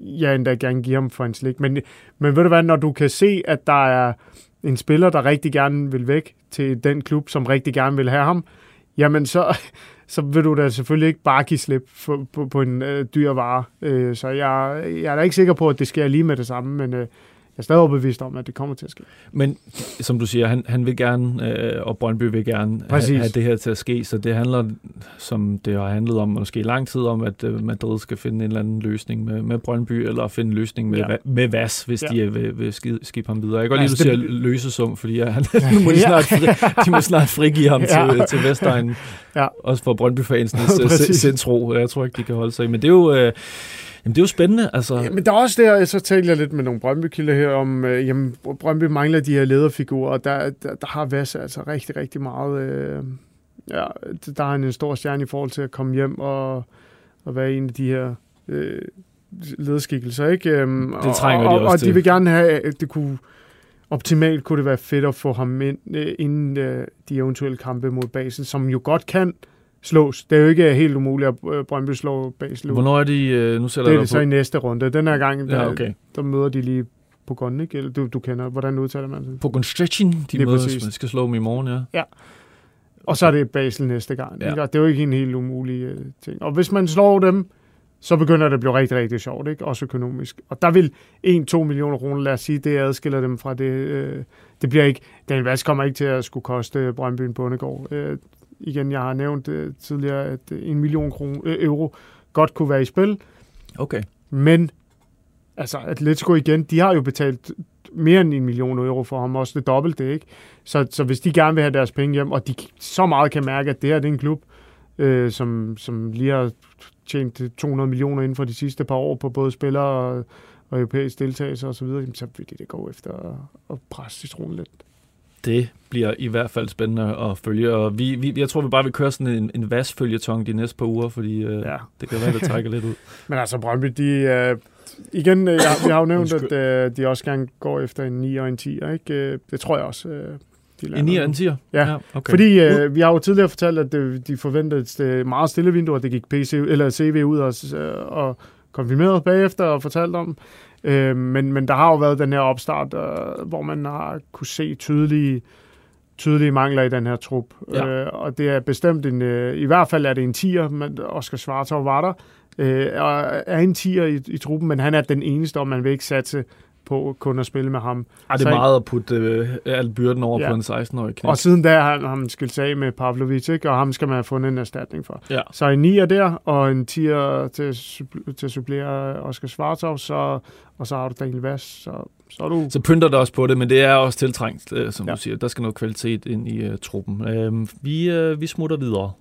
ja, endda gerne give ham for en slik. Men, men ved du hvad, når du kan se, at der er en spiller, der rigtig gerne vil væk til den klub, som rigtig gerne vil have ham, jamen så, så vil du da selvfølgelig ikke bare give slip for, på, på en øh, dyr vare. Øh, så jeg, jeg er da ikke sikker på, at det sker lige med det samme, men øh, er stadig overbevist om, at det kommer til at ske. Men som du siger, han, han vil gerne, øh, og Brøndby vil gerne have, Præcis. have det her til at ske, så det handler, som det har handlet om måske i lang tid, om at øh, Madrid skal finde en eller anden løsning med, med Brøndby, eller finde en løsning med, Ja. med Vas, hvis Ja. de øh, vil, vil skide, ham videre. Jeg kan godt lide, Altså, at du det- siger løsesum, fordi ja, han, nu må de, snart, fri, de må snart frigive ham Ja. til, til Vestegnen. Ja. Også for Brøndby-fansens Præcis. sindsro. Jeg tror ikke, de kan holde sig i. Men det er jo... Øh, Jamen, det er jo spændende. Altså, Ja, men der er også der, så talte jeg lidt med nogle Brøndby-kilder her om, øh, jamen, Brøndby mangler de her lederfigurer, og der, der, der har Vass altså rigtig, rigtig meget, øh, ja, der har han en stor stjerne i forhold til at komme hjem og, og være en af de her øh, lederskikkelser, ikke? Øhm, Det trænger og, de og, også og til. de vil gerne have, at det kunne, optimalt kunne det være fedt at få ham ind, øh, inden øh, de eventuelle kampe mod Basel, som jo godt kan slås. Det er jo ikke helt umuligt at øh, Brøndby slå Basel hvornår er de... Øh, nu sælger Det er det så i næste runde. Den her gang, der, Ja, okay. der møder de lige på ikke? Eller du, du kender, hvordan udtaler man det? På Gonstretchen, de Lige mødes, præcis. man skal slå dem i morgen, ja. Og så er det Basel næste gang. Ja. Ikke? Og det er jo ikke en helt umulig uh, ting. Og hvis man slår dem, så begynder det at blive rigtig, rigtig sjovt, ikke? også økonomisk. Og der vil 1-2 millioner kroner, lad os sige, det adskiller dem fra det. Øh, det bliver ikke, den vask kommer ikke til at skulle koste Brøndby en bondegård. Øh, igen, jeg har nævnt øh, tidligere, at øh, en million kroner, øh, euro godt kunne være i spil. Okay. Men altså Atletico igen, de har jo betalt mere end en million euro for ham, også det dobbelte, ikke? Så, så hvis de gerne vil have deres penge hjem, og de så meget kan mærke, at det her det er en klub, øh, som, som lige har tjent 200 millioner inden for de sidste par år på både spillere og, og europæisk deltagelse osv., så, videre, så vil de det gå efter at, at presse citronen lidt. Det bliver i hvert fald spændende at følge, og vi, vi, jeg tror, vi bare vil køre sådan en, en vasfølgetong de næste par uger, fordi øh, ja. Ja. det kan være, det trækker lidt ud. Men altså Brøndby, de, øh, igen, øh, jeg, vi har jo nævnt, at øh, de også gerne går efter en 9 og en 10, ikke? Øh, Det tror jeg også, øh, de En 9 og en 10'er? Ja, okay. Okay. Fordi øh, vi har jo tidligere fortalt, at øh, de forventede et øh, meget stille vindue, og det gik PC, eller CV ud og, og konfirmeret bagefter og fortalt om. Øh, men, men der har jo været den her opstart, øh, hvor man har kunne se tydelige, tydelige mangler i den her trup. Ja. Øh, og det er bestemt en, øh, i hvert fald er det en tier, men Oscar Schwartau var der, øh, er en tier i, i truppen, men han er den eneste, og man vil ikke satse på kun at spille med ham. Ej, det er så- meget at putte øh, al byrden over Ja. på en 16-årig knæk. Og siden da har han, ham skilt sig af med Pavlovic, ikke? og ham skal man have fundet en erstatning for. Ja. Så en 9'er der, og en 10'er til, til at supplere Oscar Schwartau, så, og så har du Daniel Vass, så, så du... Så pynter det også på det, men det er også tiltrængt, øh, som ja. Du siger. Der skal noget kvalitet ind i uh, truppen. Øh, vi, øh, vi smutter videre.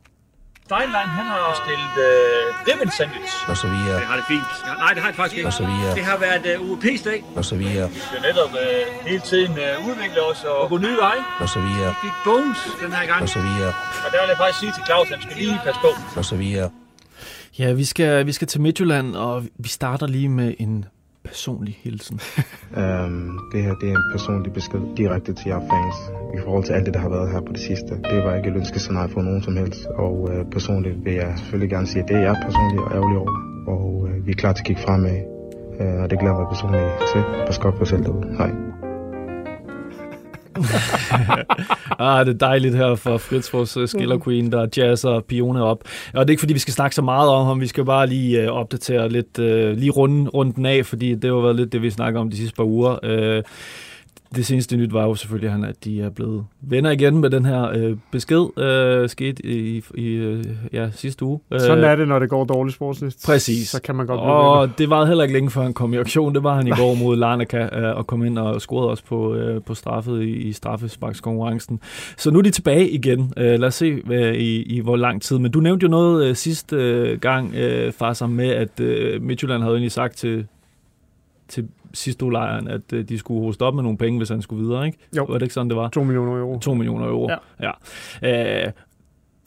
Steinlein, han har stillet øh, ribbon sandwich. og så videre, Det har det fint. Ja, nej, det har det faktisk ikke. og så videre, Det har været øh, UEP's dag. og så videre, Vi skal netop øh, hele tiden øh, udvikle os og, og gå nye veje. og så videre, Vi fik Bones den her gang. og så videre, Og der vil jeg faktisk sige til Claus, at han skal lige passe på. og så videre. Ja, vi skal, vi skal til Midtjylland, og vi starter lige med en personlig hilsen. Um, det her det er en personlig besked direkte til jer fans i forhold til alt det, der har været her på det sidste. Det var ikke et ønskescenarie for nogen som helst, og uh, personligt vil jeg selvfølgelig gerne sige, at det er jeg personligt og ærgerlig over, og uh, vi er klar til at kigge fremad, uh, og det glæder mig personligt til. Pas godt på selv derude. Hej. ah, det er dejligt her for Fritz, vores uh, skiller queen, der jazzer pioner op. Og det er ikke, fordi vi skal snakke så meget om ham. Vi skal bare lige uh, opdatere lidt, uh, lige runde, runde den af, fordi det har været lidt det, vi snakker om de sidste par uger. Uh, det seneste nyt var jo selvfølgelig, at de er blevet venner igen med den her øh, besked, øh, skete i, i øh, ja, sidste uge. Sådan er det, når det går dårligt sportsligt. Præcis. Så kan man godt blive Og venner. det var heller ikke længe før han kom i aktion. Det var han i går mod Larnaca øh, og kom ind og scorede også på, øh, på straffet i, i straffesparkskonkurrencen. Så nu er de tilbage igen. Øh, lad os se øh, i, i hvor lang tid. Men du nævnte jo noget øh, sidste øh, gang, øh, far, sammen med, at øh, Midtjylland havde egentlig sagt til, til sidste lejren, at øh, de skulle hoste op med nogle penge, hvis han skulle videre, ikke? Jo. Var det ikke sådan, det var? 2 millioner euro. 2 millioner euro. Ja. ja. Øh,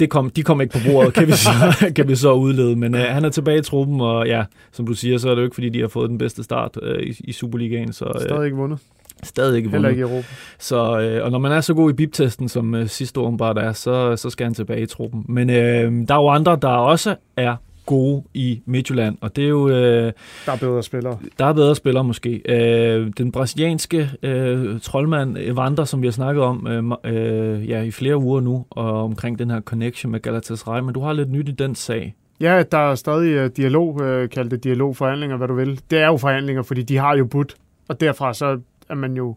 det kom, de kom ikke på bordet, kan vi så, kan vi så udlede. Men øh, han er tilbage i truppen, og ja, som du siger, så er det jo ikke, fordi de har fået den bedste start øh, i, i Superligaen. Så, øh, Stadig ikke vundet. stadig ikke Heller vundet. ikke i Europa. Så, øh, og når man er så god i biptesten, som øh, sidste år bare er, så, så skal han tilbage i truppen. Men øh, der er jo andre, der også er gode i Midtjylland, og det er jo... Øh, Der er bedre spillere. der er bedre spillere måske. Øh, den brasilianske øh, troldmand Evander, som vi har snakket om øh, øh, ja, i flere uger nu, og omkring den her connection med Galatasaray, men du har lidt nyt i den sag. Ja, der er stadig uh, dialog, uh, kaldt det dialogforhandlinger, hvad du vil. Det er jo forhandlinger, fordi de har jo budt, og derfra så er man jo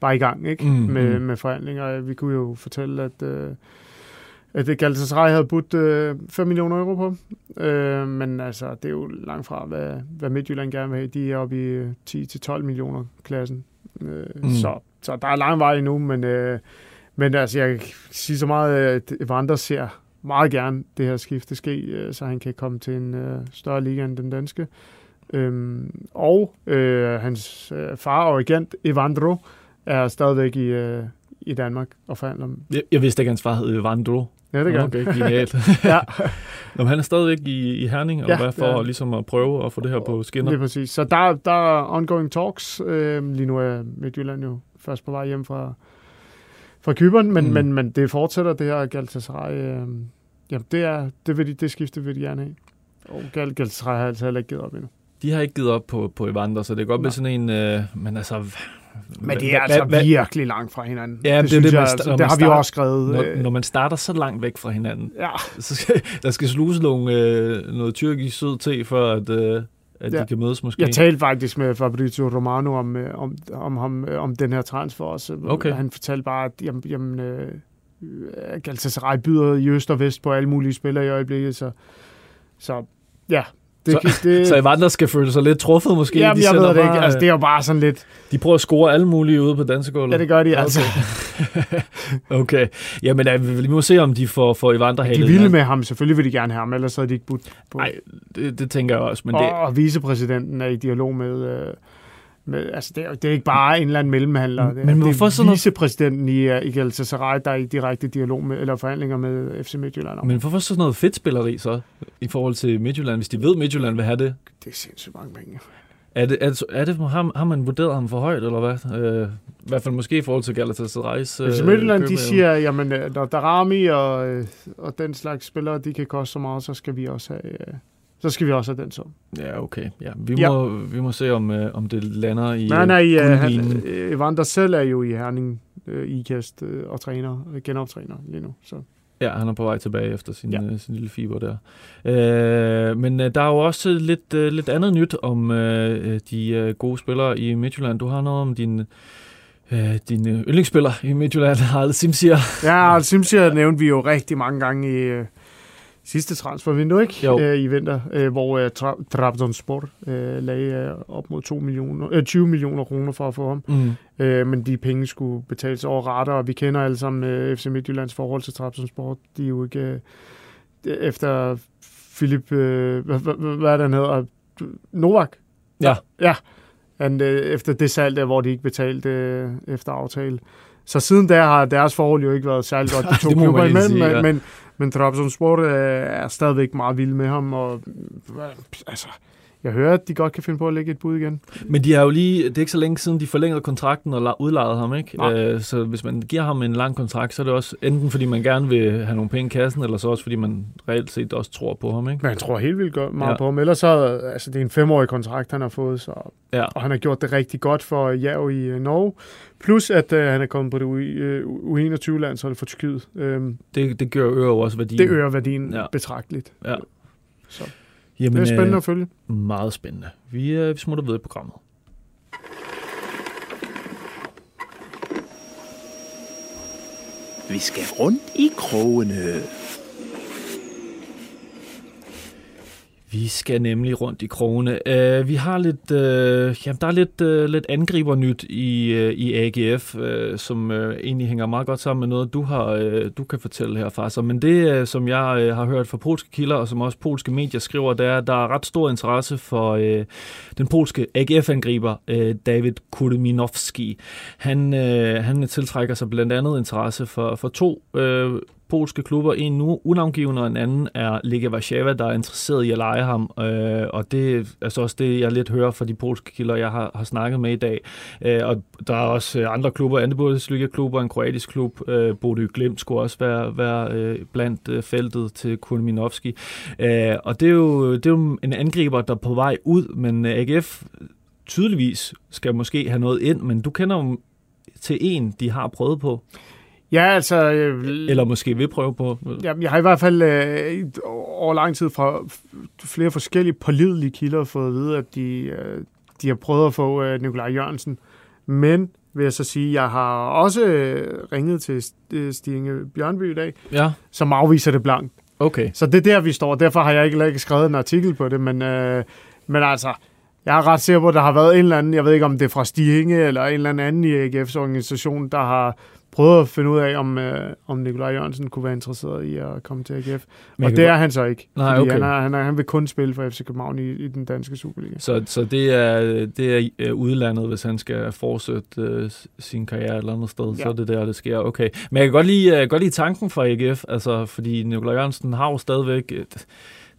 bare i gang ikke? Mm, med, mm. med forhandlinger. Vi kunne jo fortælle, at, at det Galatasaray havde budt uh, 5 millioner euro på. Uh, men altså, det er jo langt fra, hvad, hvad Midtjylland gerne vil have. De er oppe i øh, 10-12 millioner klassen. Uh, Mm. så, så der er lang vej endnu, men, uh, men altså, jeg kan sige så meget, at Evander ser meget gerne det her skifte ske, øh, så han kan komme til en øh, større liga end den danske. Øhm, og øh, hans øh, far og agent, Evandro, er stadigvæk i, øh, i Danmark og forhandler. Jeg, jeg vidste ikke, at hans far hed Evandro. Ja, det gør han. okay, genialt. Ja. Nå, han er stadigvæk i, i Herning, eller Ja, hvad, for ja. at, ligesom at prøve at få det her på skinner. Det er præcis. Så der, der er ongoing talks. Øh, lige nu er Midtjylland jo først på vej hjem fra, fra Kyberen, men, Mm. men, men det fortsætter det her Galatasaray. Øh, jamen, det, er, det, vil de, det skifte vil de gerne have. Og Gal- Galatasaray har altså heller ikke givet op endnu. De har ikke givet op på, på Evander, så det er godt med Nej. sådan en... Øh, men altså... Men det er altså hva- virkelig langt fra hinanden. Ja, det er det, jeg, man sta- altså, det har vi også skrevet. Når, øh, når man starter så langt væk fra hinanden, Ja, så skal, der skal sluse nogle, øh, noget tyrkisk sød te, for at, øh, at ja. De kan mødes måske. jeg talte faktisk med Fabrizio Romano om, øh, om, om, ham, øh, om den her transfer også. Okay. Han fortalte bare, at jamen, jamen, øh, Galatasaray byder i øst og vest på alle mulige spillere i øjeblikket, så, så ja. Det, Så- kan- det, så Evander skal føle sig lidt truffet måske. jamen, de, jeg ved det bare, ikke. Altså, det er jo bare sådan lidt... de prøver at score alle mulige ude på dansegulvet. Ja, det gør de Okay. altså. okay. Jamen, øh, vi må se, om de får, får Evander De halet. ville med ham. Selvfølgelig vil de gerne have ham, ellers havde de ikke budt på. Nej, det, det tænker jeg også. Men og, det, og vicepræsidenten er i dialog med... Øh, med altså, det er, det er ikke bare en eller anden mellemhandler. Men det, er, hvorfor det sådan er noget- vicepræsidenten i, øh, i Galatasaray, der er i direkte dialog med, eller forhandlinger med FC Midtjylland. om. men hvorfor så sådan noget fedt spilleri så, i forhold til Midtjylland, hvis de ved, at Midtjylland vil have det? Det er sindssygt mange penge. Er det, er det, er det har, har man vurderet ham for højt, eller hvad? Øh, I hvert fald måske i forhold til Galatasaray's øh, FC Midtjylland, de siger, jamen, øh, når Darami og, øh, og den slags spillere, de kan koste så meget, så skal vi også have, øh, så skal vi også have den sum. Ja, okay. Ja, vi, Ja. Må, vi må se, om, øh, om det lander i er i, øh, guldminen. han, øh, Evander selv er jo i Herning øh, ikast øh, og træner, øh, genoptræner lige nu. Så. Ja, han er på vej tilbage efter sin, ja. Ja. øh, sin lille fiber der. Øh, men øh, der er jo også lidt, øh, lidt andet nyt om øh, de øh, gode spillere i Midtjylland. Du har noget om din, øh, din yndlingsspiller i Midtjylland, Harald Simsier. Ja, og Simsia nævnte vi jo rigtig mange gange i sidste transfervindue, ikke? Jo. Øh, I vinter, øh, hvor øh, Tra- Trabzonspor øh, lagde øh, op mod 2 millioner, øh, 20 millioner kroner for at få ham. Mm. Øh, men de penge skulle betales over retter, og vi kender alle sammen øh, FC Midtjyllands forhold til Trabzonspor. De er jo ikke... Øh, efter Philip... Øh, hvad, hvad, hvad er det, han hedder? Novak? Ja. Ja. Han, øh, efter det salg der, hvor de ikke betalte øh, efter aftale, Så siden da har deres forhold jo ikke været særlig godt, de to klubber imellem, sige, men, ja. men, men Trabzonspor øh, er stadigvæk meget vild med ham, og øh, altså, jeg hører, at de godt kan finde på at lægge et bud igen. Men de har jo lige, det er ikke så længe siden, de forlængede kontrakten og udlejede ham, ikke? Øh, så hvis man giver ham en lang kontrakt, så er det også enten fordi man gerne vil have nogle penge i kassen, eller så også fordi man reelt set også tror på ham, ikke? Jeg tror helt vildt godt meget Ja. på ham. Ellers så, altså, det er en femårig kontrakt, han har fået, så, Ja. og han har gjort det rigtig godt for Jav i øh, Norge. Plus, at øh, han er kommet på det øh, U21-landshold for Tyrkiet. Øhm, Det, det gør øger jo også værdien. det øger værdien ja. betragteligt. Ja. Så Jamen, det er spændende øh, at følge. Meget spændende. Vi, øh, vi smutter videre i programmet. Vi skal rundt i krogene. Vi skal nemlig rundt i krogene. Uh, vi har lidt, uh, jamen, der er lidt, uh, lidt angribernyt i, uh, i AGF, uh, som uh, egentlig hænger meget godt sammen med noget, du har, uh, du kan fortælle her, Farser. Men det, uh, som jeg uh, har hørt fra polske kilder, og som også polske medier skriver, det er, at der er ret stor interesse for uh, den polske AGF-angriber, uh, David Kudeminowski. Han, uh, han tiltrækker sig blandt andet interesse for, for to uh, polske klubber. En nu unavngivende, og en anden er Legia Warszawa, der er interesseret i at lege ham. Øh, og det er altså også det, jeg lidt hører fra de polske kilder, jeg har, har snakket med i dag. Øh, og der er også øh, andre klubber, andre Bundesliga-klubber, en kroatisk klub. Øh, Bodø Glimt skulle også være, være øh, blandt øh, feltet til Kulminovski. Øh, og det er, jo, det er jo en angriber, der er på vej ud, men øh, AGF tydeligvis skal måske have noget ind, men du kender jo til en, de har prøvet på, Ja, altså... Øh, eller måske vil prøve på. Jamen, jeg har i hvert fald øh, over lang tid fra flere forskellige pålidelige kilder fået at vide, at de, øh, de har prøvet at få øh, Nikolaj Jørgensen. Men vil jeg så sige, jeg har også øh, ringet til øh, Stinge Bjørnby i dag, Ja, som afviser det blankt. okay. Så det er der, vi står. Derfor har jeg ikke, ikke skrevet en artikel på det, men, øh, men altså, jeg er ret sikker på, at der har været en eller anden, jeg ved ikke om det er fra Stinge eller en eller anden i AGF's organisation, der har prøvet at finde ud af, om, øh, om Nikolaj Jørgensen kunne være interesseret i at komme til AGF. Men Og det er han så ikke. Nej, okay. Han, er, han, er, han vil kun spille for FC København i, i den danske Superliga. Så, så det er, det er øh, udlandet, hvis han skal fortsætte øh, sin karriere et eller andet sted, ja. så er det der, det sker. Okay. Men jeg kan godt lide, kan godt lide tanken fra AGF, altså, fordi Nikolaj Jørgensen har jo stadigvæk... Et,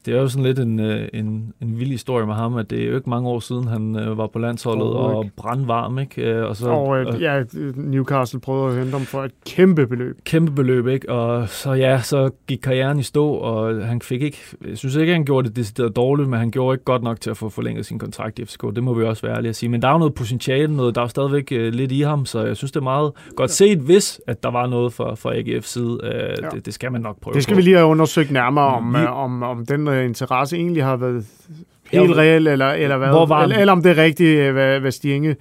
det er jo sådan lidt en, øh, en, en vild historie med ham, at det er jo ikke mange år siden, han øh, var på landsholdet Overhovedet og brandvarm, ikke? Øh, Og så, Og øh, ja, Newcastle prøvede at hente ham for et kæmpe beløb. kæmpe beløb, ikke? Og så ja, så gik karrieren i stå, og han fik ikke, jeg synes ikke, han gjorde det decideret dårligt, men han gjorde ikke godt nok til at få forlænget sin kontrakt i FCK. Det må vi også være ærlige at sige. Men der er jo noget potentiale, noget, der er jo stadigvæk lidt i ham, så jeg synes, det er meget godt set, hvis at der var noget fra, fra AGF's side. Ja. det, det, skal man nok prøve Det skal på. vi lige have undersøgt nærmere, om, Vi- om, om den øh, interesse egentlig har været helt reel, eller, eller hvad. hvor var eller, eller om det er rigtigt, øh, hvad, hvad Stienge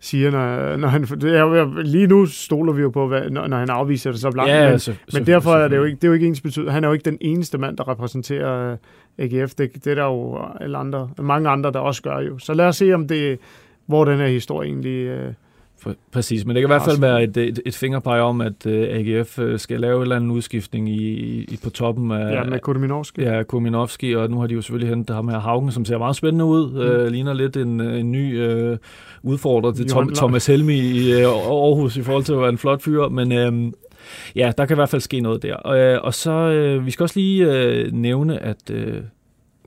siger, når, når han... Jo- lige nu stoler vi jo på, hvad, når, når han afviser det så blankt. Ja, men, så, men derfor er det jo ikke, det er jo ikke ens betydning. Han er jo ikke den eneste mand, der repræsenterer øh, AGF. Det, det er der jo alle andre, mange andre, der også gør jo. Så lad os se, om det, hvor den her historie egentlig... Øh, Præcis, men det kan i hvert fald være et, et, et fingerpege om, at uh, AGF uh, skal lave en eller anden udskiftning i, i, på toppen af, ja, med Kudominovski. Ja, Kuminovski, og nu har de jo selvfølgelig hentet ham her Haugen, som ser meget spændende ud. Mm. Øh, ligner lidt en, en ny øh, udfordrer til Tom. Thomas Helmi i øh, Aarhus i forhold til at være en flot fyr, men øh, ja, der kan i hvert fald ske noget der. Og, øh, og så, øh, vi skal også lige øh, nævne, at øh,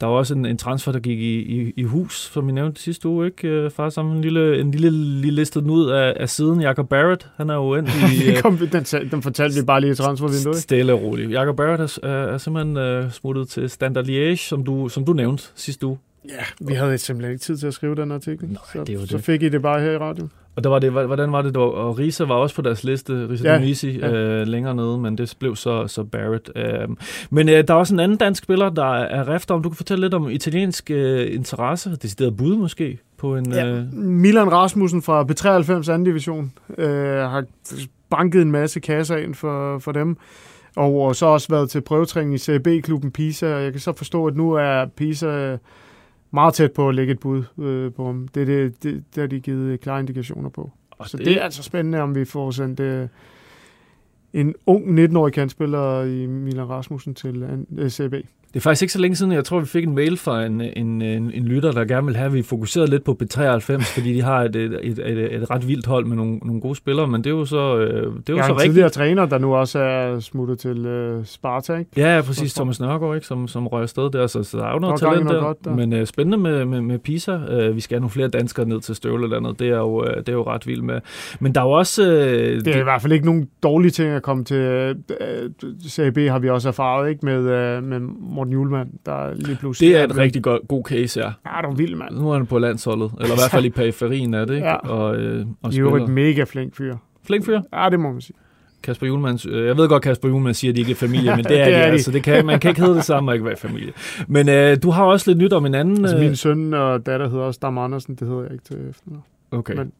der var også en, en transfer, der gik i, i, i hus, som vi nævnte sidste uge, ikke? Øh, Faktisk sammen en lille, en lille, lige listet ud af, af siden. Jacob Barrett, han er jo endt i... Det kom, den, den fortalte vi bare lige i transfervinduet. ikke? Stille og roligt. Jakob Barrett er, er simpelthen uh, smuttet til Standard Liège, som du, som du nævnte sidste uge. Ja, vi havde simpelthen ikke tid til at skrive den artikel. Nej, så, det er jo så det. fik I det bare her i radioen. Og der var det, hvordan var det, der, og Risa var også på deres liste, Risa Ja, Domisi, ja. øh, længere nede, men det blev så, så Barrett. Øh, men øh, der er også en anden dansk spiller, der er rift om. Du kan fortælle lidt om italiensk øh, interesse, decideret bud måske, på en... Ja. Øh, Milan Rasmussen fra B93 anden division øh, har banket en masse kasser ind for, for dem. Og så også været til prøvetræning i CB-klubben Pisa. Og jeg kan så forstå, at nu er Pisa meget tæt på at lægge et bud øh, på ham. Det, er det, det, det har de givet klare indikationer på. og Så det er altså spændende, om vi får sendt øh, en ung 19-årig kantspiller i Milan Rasmussen til øh, CB. Det er faktisk ikke så længe siden, jeg tror, vi fik en mail fra en, en, en, en lytter, der gerne vil have, at vi fokuserede lidt på B93, fordi de har et, et, et, et, et ret vildt hold med nogle, nogle gode spillere, men det er jo så, øh, det er jo Jeg så har en tidligere rigtigt. træner, der nu også er smuttet til øh, Sparta, ikke? Ja, ja, præcis. Thomas Nørgaard, ikke, som, som røg afsted der, så, så der er jo noget talent der. godt der. Men øh, spændende med, med, med Pisa. Øh, vi skal have nogle flere danskere ned til Støvlelandet. Det er jo, øh, det er jo ret vildt med. Men der er jo også... Øh, Det er i hvert fald ikke nogen dårlige ting at komme til. Øh, CAB har vi også erfaret, ikke? Med, øh, med Morten Julemand, der lige pludselig... det er et rigtig god, god case her. Ja, det er vild, mand. Nu er han på landsholdet, eller i hvert fald i periferien af det, ikke? Ja. Og, øh, og I er spiller. mega flink fyr. Flink fyr. Ja, det må man sige. Kasper Julemand, øh, jeg ved godt, Kasper Julemand siger, at de ikke er familie, men det er, Det er de, altså. Det kan, man kan ikke hedde det samme og ikke være familie. Men øh, du har også lidt nyt om en anden... Altså, øh, min søn og datter hedder også Dam Andersen. Det hedder jeg ikke til efternavn. Okay. Men,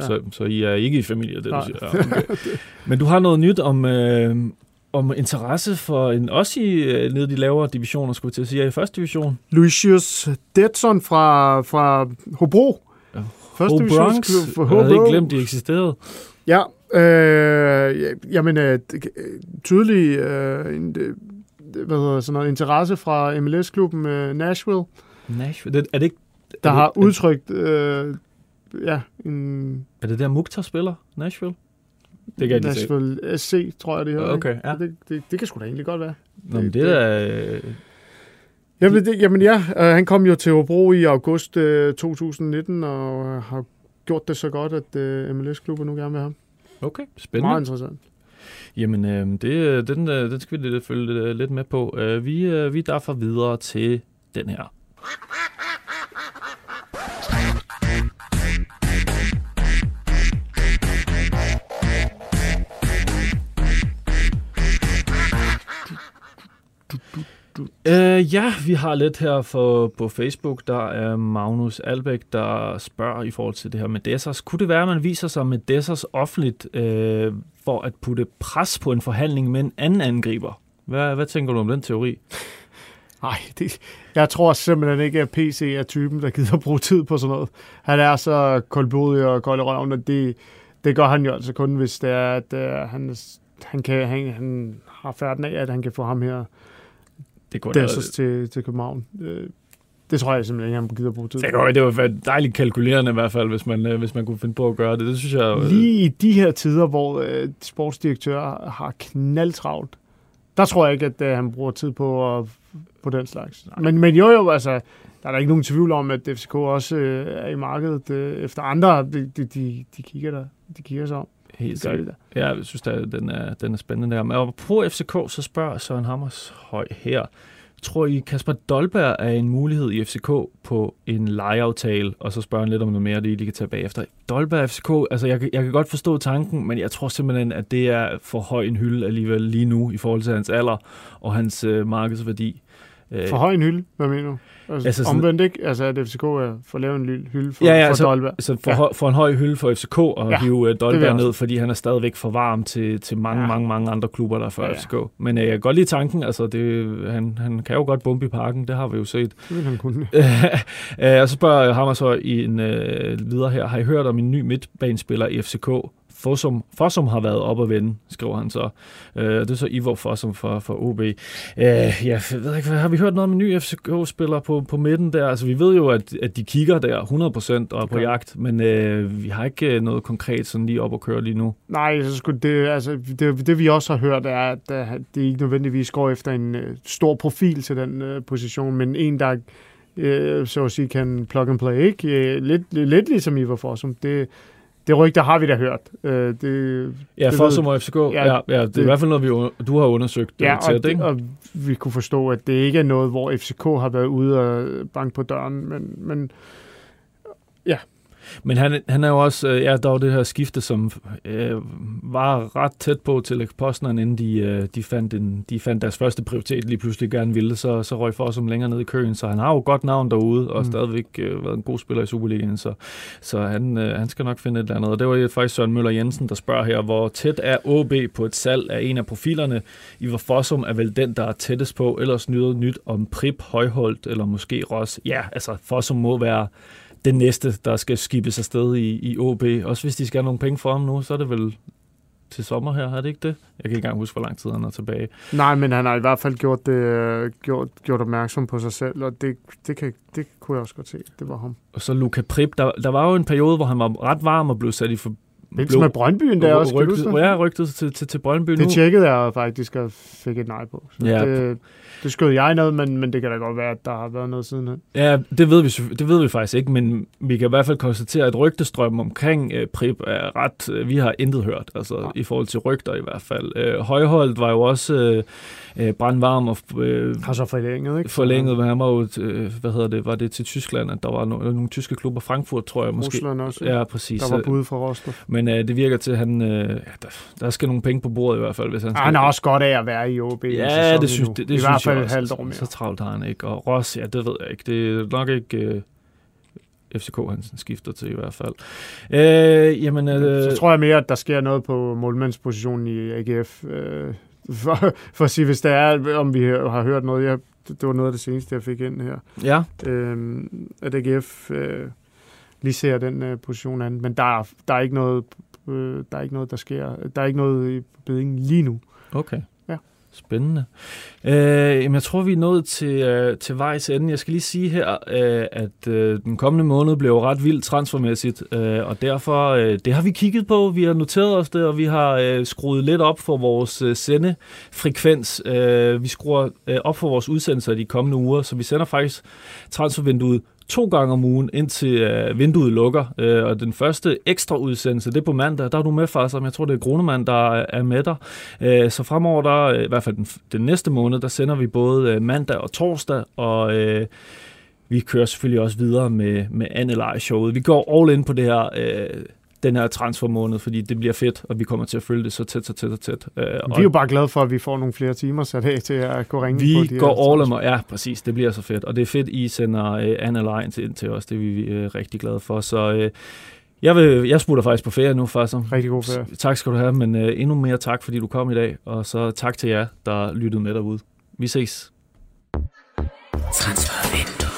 ja. Så, så I er ikke i familie, det du Nej. siger. Ja, okay. Men du har noget nyt om, øh, om interesse for en, også i øh, nede de lavere divisioner, skulle jeg til at sige, i første division. Lucius Detson fra, fra Hobro. Ja, Første Ho Bronx. for Jeg havde Hobro. ikke glemt, de eksisterede. Ja, øh, ja, jamen øh, det- øh, tydelig øh, en, hvad hedder sådan noget, interesse fra MLS-klubben øh, Nashville, Nashville. Det, er det ikke... der er har det, udtrykt øh, ja, en Er det der Mukhtar spiller, Nashville? Det kan. Nashville SC, tror jeg det hedder. Okay, ja. Det, det, det kan sgu da egentlig godt være. Nå, men det er... Øh, Jamen, det, jamen ja, øh, han kom jo til Hobro i august øh, 2019 og øh, har gjort det så godt, at øh, MLS-klubben nu gerne vil have ham. okay, Meget spændende. interessant. Jamen, øh, det, den, øh, den skal vi lidt, følge lidt, lidt med på. Øh, vi, øh, vi er derfor videre til den her. Øh, ja, vi har lidt her for, på Facebook. Der er Magnus Albæk, der spørger i forhold til det her med Dessers. Kunne det være, at man viser sig med Dessers offentligt øh, for at putte pres på en forhandling med en anden angriber? Hvad, hvad tænker du om den teori? Nej, det, jeg tror simpelthen ikke, at PC er typen, der gider bruge tid på sådan noget. Han er så koldblodig og kold i røven, og det, det gør han jo altså kun, hvis det er, at øh, han, han, kan, han, han har færden af, at han kan få ham her det kunne Dessers til, til København. Øh, Det tror jeg simpelthen ikke, han gider bruge tid Det, kunne, det var dejligt kalkulerende i hvert fald, hvis man, øh, hvis man kunne finde på at gøre det. Det synes jeg... Lige i de her tider, hvor øh, sportsdirektører har knaldtravlt, der tror jeg ikke, at øh, han bruger tid på, at, på den slags. Men, men jo jo, altså, der er der ikke nogen tvivl om, at FCK også øh, er i markedet øh, efter andre. De, de, de, de, kigger der. De kigger sig om. Helt sikkert. Ja, jeg synes, at den er, den er spændende der. Men på FCK, så spørger Søren Hammers høj her. Tror I, Kasper Dolberg er en mulighed i FCK på en lejeaftale? Og så spørger han lidt om noget mere, det I lige kan tage bagefter. Dolberg FCK, altså jeg, jeg kan godt forstå tanken, men jeg tror simpelthen, at det er for høj en hylde alligevel lige nu i forhold til hans alder og hans øh, markedsværdi. Øh, For høj en hylde, hvad mener du? Altså, Altså altså sådan- omvendt ikke? Altså, at FCK er for lav en hylde for, Ja, ja, for altså- Dolberg. Så for, Ja. ja. for en høj hylde for FCK og Ja, hive uh, Dolberg ned, fordi han er stadigvæk for varm til, til mange, Ja. mange, mange andre klubber, der er for ja, ja. FCK. Men uh, jeg kan godt lide tanken, altså det, han, han kan jo godt bombe i parken, det har vi jo set. Det vil han kunne. uh, og så spørger Hammer så i en uh, videre her, har I hørt om en ny midtbanespiller i FCK? Fossum, Fossum har været op og vende, skriver han så. Uh, det er så Ivor Fossum for, for OB. Uh, ja, ved ikke, har vi hørt noget om en ny FCK-spiller på, på midten der? Altså, vi ved jo, at, at de kigger der 100% og er på jagt, men øh, vi har ikke øh, noget konkret sådan lige op at køre lige nu. Nej, så skulle det, altså, det, det vi også har hørt er, at øh, det ikke nødvendigvis går efter en øh, stor profil til den øh, position, men en, der øh, så at sige kan plug and play, ikke? Øh, lidt, lidt ligesom Ivar Fossum. Det, det rygter har vi da hørt. Øh, det, Ja, det ved- og FCK, Ja, ja, ja, det, er det- i hvert fald noget, vi, du har undersøgt Ja, ja, tæt, og, ikke? og vi kunne forstå, at det ikke er noget, hvor FCK har været ude og banke på døren, men, men Men han, han er jo også, øh, ja, der var det her skifte, som øh, var ret tæt på til posteren, inden de, øh, de, fandt en, de fandt deres første prioritet lige pludselig gerne ville, så, så røg Fossum længere ned i køen, så han har jo godt navn derude, og Mm. stadigvæk øh, været en god spiller i Superligaen, så, så han, øh, han skal nok finde et eller andet. Og det var faktisk Søren Møller Jensen, der spørger her, hvor tæt er OB på et salg af en af profilerne? Ivar Fossum er vel den, der er tættest på, ellers nyder nyt om Prip, Højholdt eller måske Ross. Ja, altså Fossum må være den næste, der skal skibes afsted i, i OB. Også hvis de skal have nogle penge for ham nu, så er det vel til sommer her, er det ikke det? Jeg kan ikke engang huske, hvor lang tid han er tilbage. Nej, men han har i hvert fald gjort, det, gjort, gjort opmærksom på sig selv, og det, det, kan, det kunne jeg også godt se. Det var ham. Og så Luca Prip, der, der var jo en periode, hvor han var ret varm og blev sat i for, Lidt med Brøndbyen der også, rygtet, Ja, rygtet til, til, til Brøndby det nu. Det tjekkede jeg faktisk og fik et nej på. Så Ja. det, det skød jeg noget, men, men det kan da godt være, at der har været noget sidenhen. Ja, det ved, vi, det ved vi faktisk ikke, men vi kan i hvert fald konstatere, at rygtestrømmen omkring øh, Prip er ret... Øh, vi har intet hørt, altså ja. i forhold til rygter i hvert fald. Øh, Højholdt var jo også øh, øh, brandvarm og øh, Har så forlænget, ikke? forlænget, men han var jo, øh, hvad hedder det, var det til Tyskland, at der var no- nogle tyske klubber, Frankfurt tror jeg måske. Rusland også. Ja, præcis. Der var bud fra Rostov. Men øh, det virker til, at han, øh, der, der skal nogle penge på bordet i hvert fald, hvis han Ah, skal... Han er også godt af at være i OB. Ja, det synes, det, det I synes hvert fald jeg også. halvt år mere. Så travlt har han ikke. Og Ross, ja, det ved jeg ikke. Det er nok ikke øh, FCK, han skifter til i hvert fald. Øh, jamen, øh, Så tror jeg mere, at der sker noget på målmandspositionen i AGF. Øh, for, for at sige, hvis der er, om vi har hørt noget. Jeg, det var noget af det seneste, jeg fik ind her. ja, Øh, at AGF øh, lige ser den øh, position an. Men der er, der er ikke noget, øh, der er ikke noget, der sker. Der er ikke noget i bedingen lige nu. okay. Spændende. Øh, jamen, jeg tror, vi er nået til, øh, til vejs ende. Jeg skal lige sige her, øh, at øh, den kommende måned blev ret vildt transfermæssigt, øh, og derfor, øh, det har vi kigget på, vi har noteret os det, og vi har øh, skruet lidt op for vores øh, sendefrekvens. Øh, vi skruer øh, op for vores udsendelser de kommende uger, så vi sender faktisk transfervinduet to gange om ugen, indtil øh, vinduet lukker. Øh, og den første ekstra udsendelse, det er på mandag. Der er du med, far, som jeg tror, det er Grunemann, der er med dig. Øh, så fremover, der, øh, i hvert fald den, den næste måned, der sender vi både øh, mandag og torsdag, og øh, vi kører selvfølgelig også videre med, med Annelej-showet. Vi går all in på det her, øh, den her transfermåned, fordi det bliver fedt, og vi kommer til at følge det så tæt, så tæt, så tæt. Øh, Vi er jo bare glade for, at vi får nogle flere timer sat af til at gå ringe på vi de her går all in, ja, præcis, det bliver så fedt. Og det er fedt, I sender øh, Anna Lines ind til os, det er vi øh, rigtig glade for. Så øh, jeg, vil, jeg smutter faktisk på ferie nu, faktisk. Rigtig god ferie. Tak skal du have, men øh, endnu mere tak, fordi du kom i dag. Og så tak til jer, der lyttede med derude. Vi ses. Transfervindue.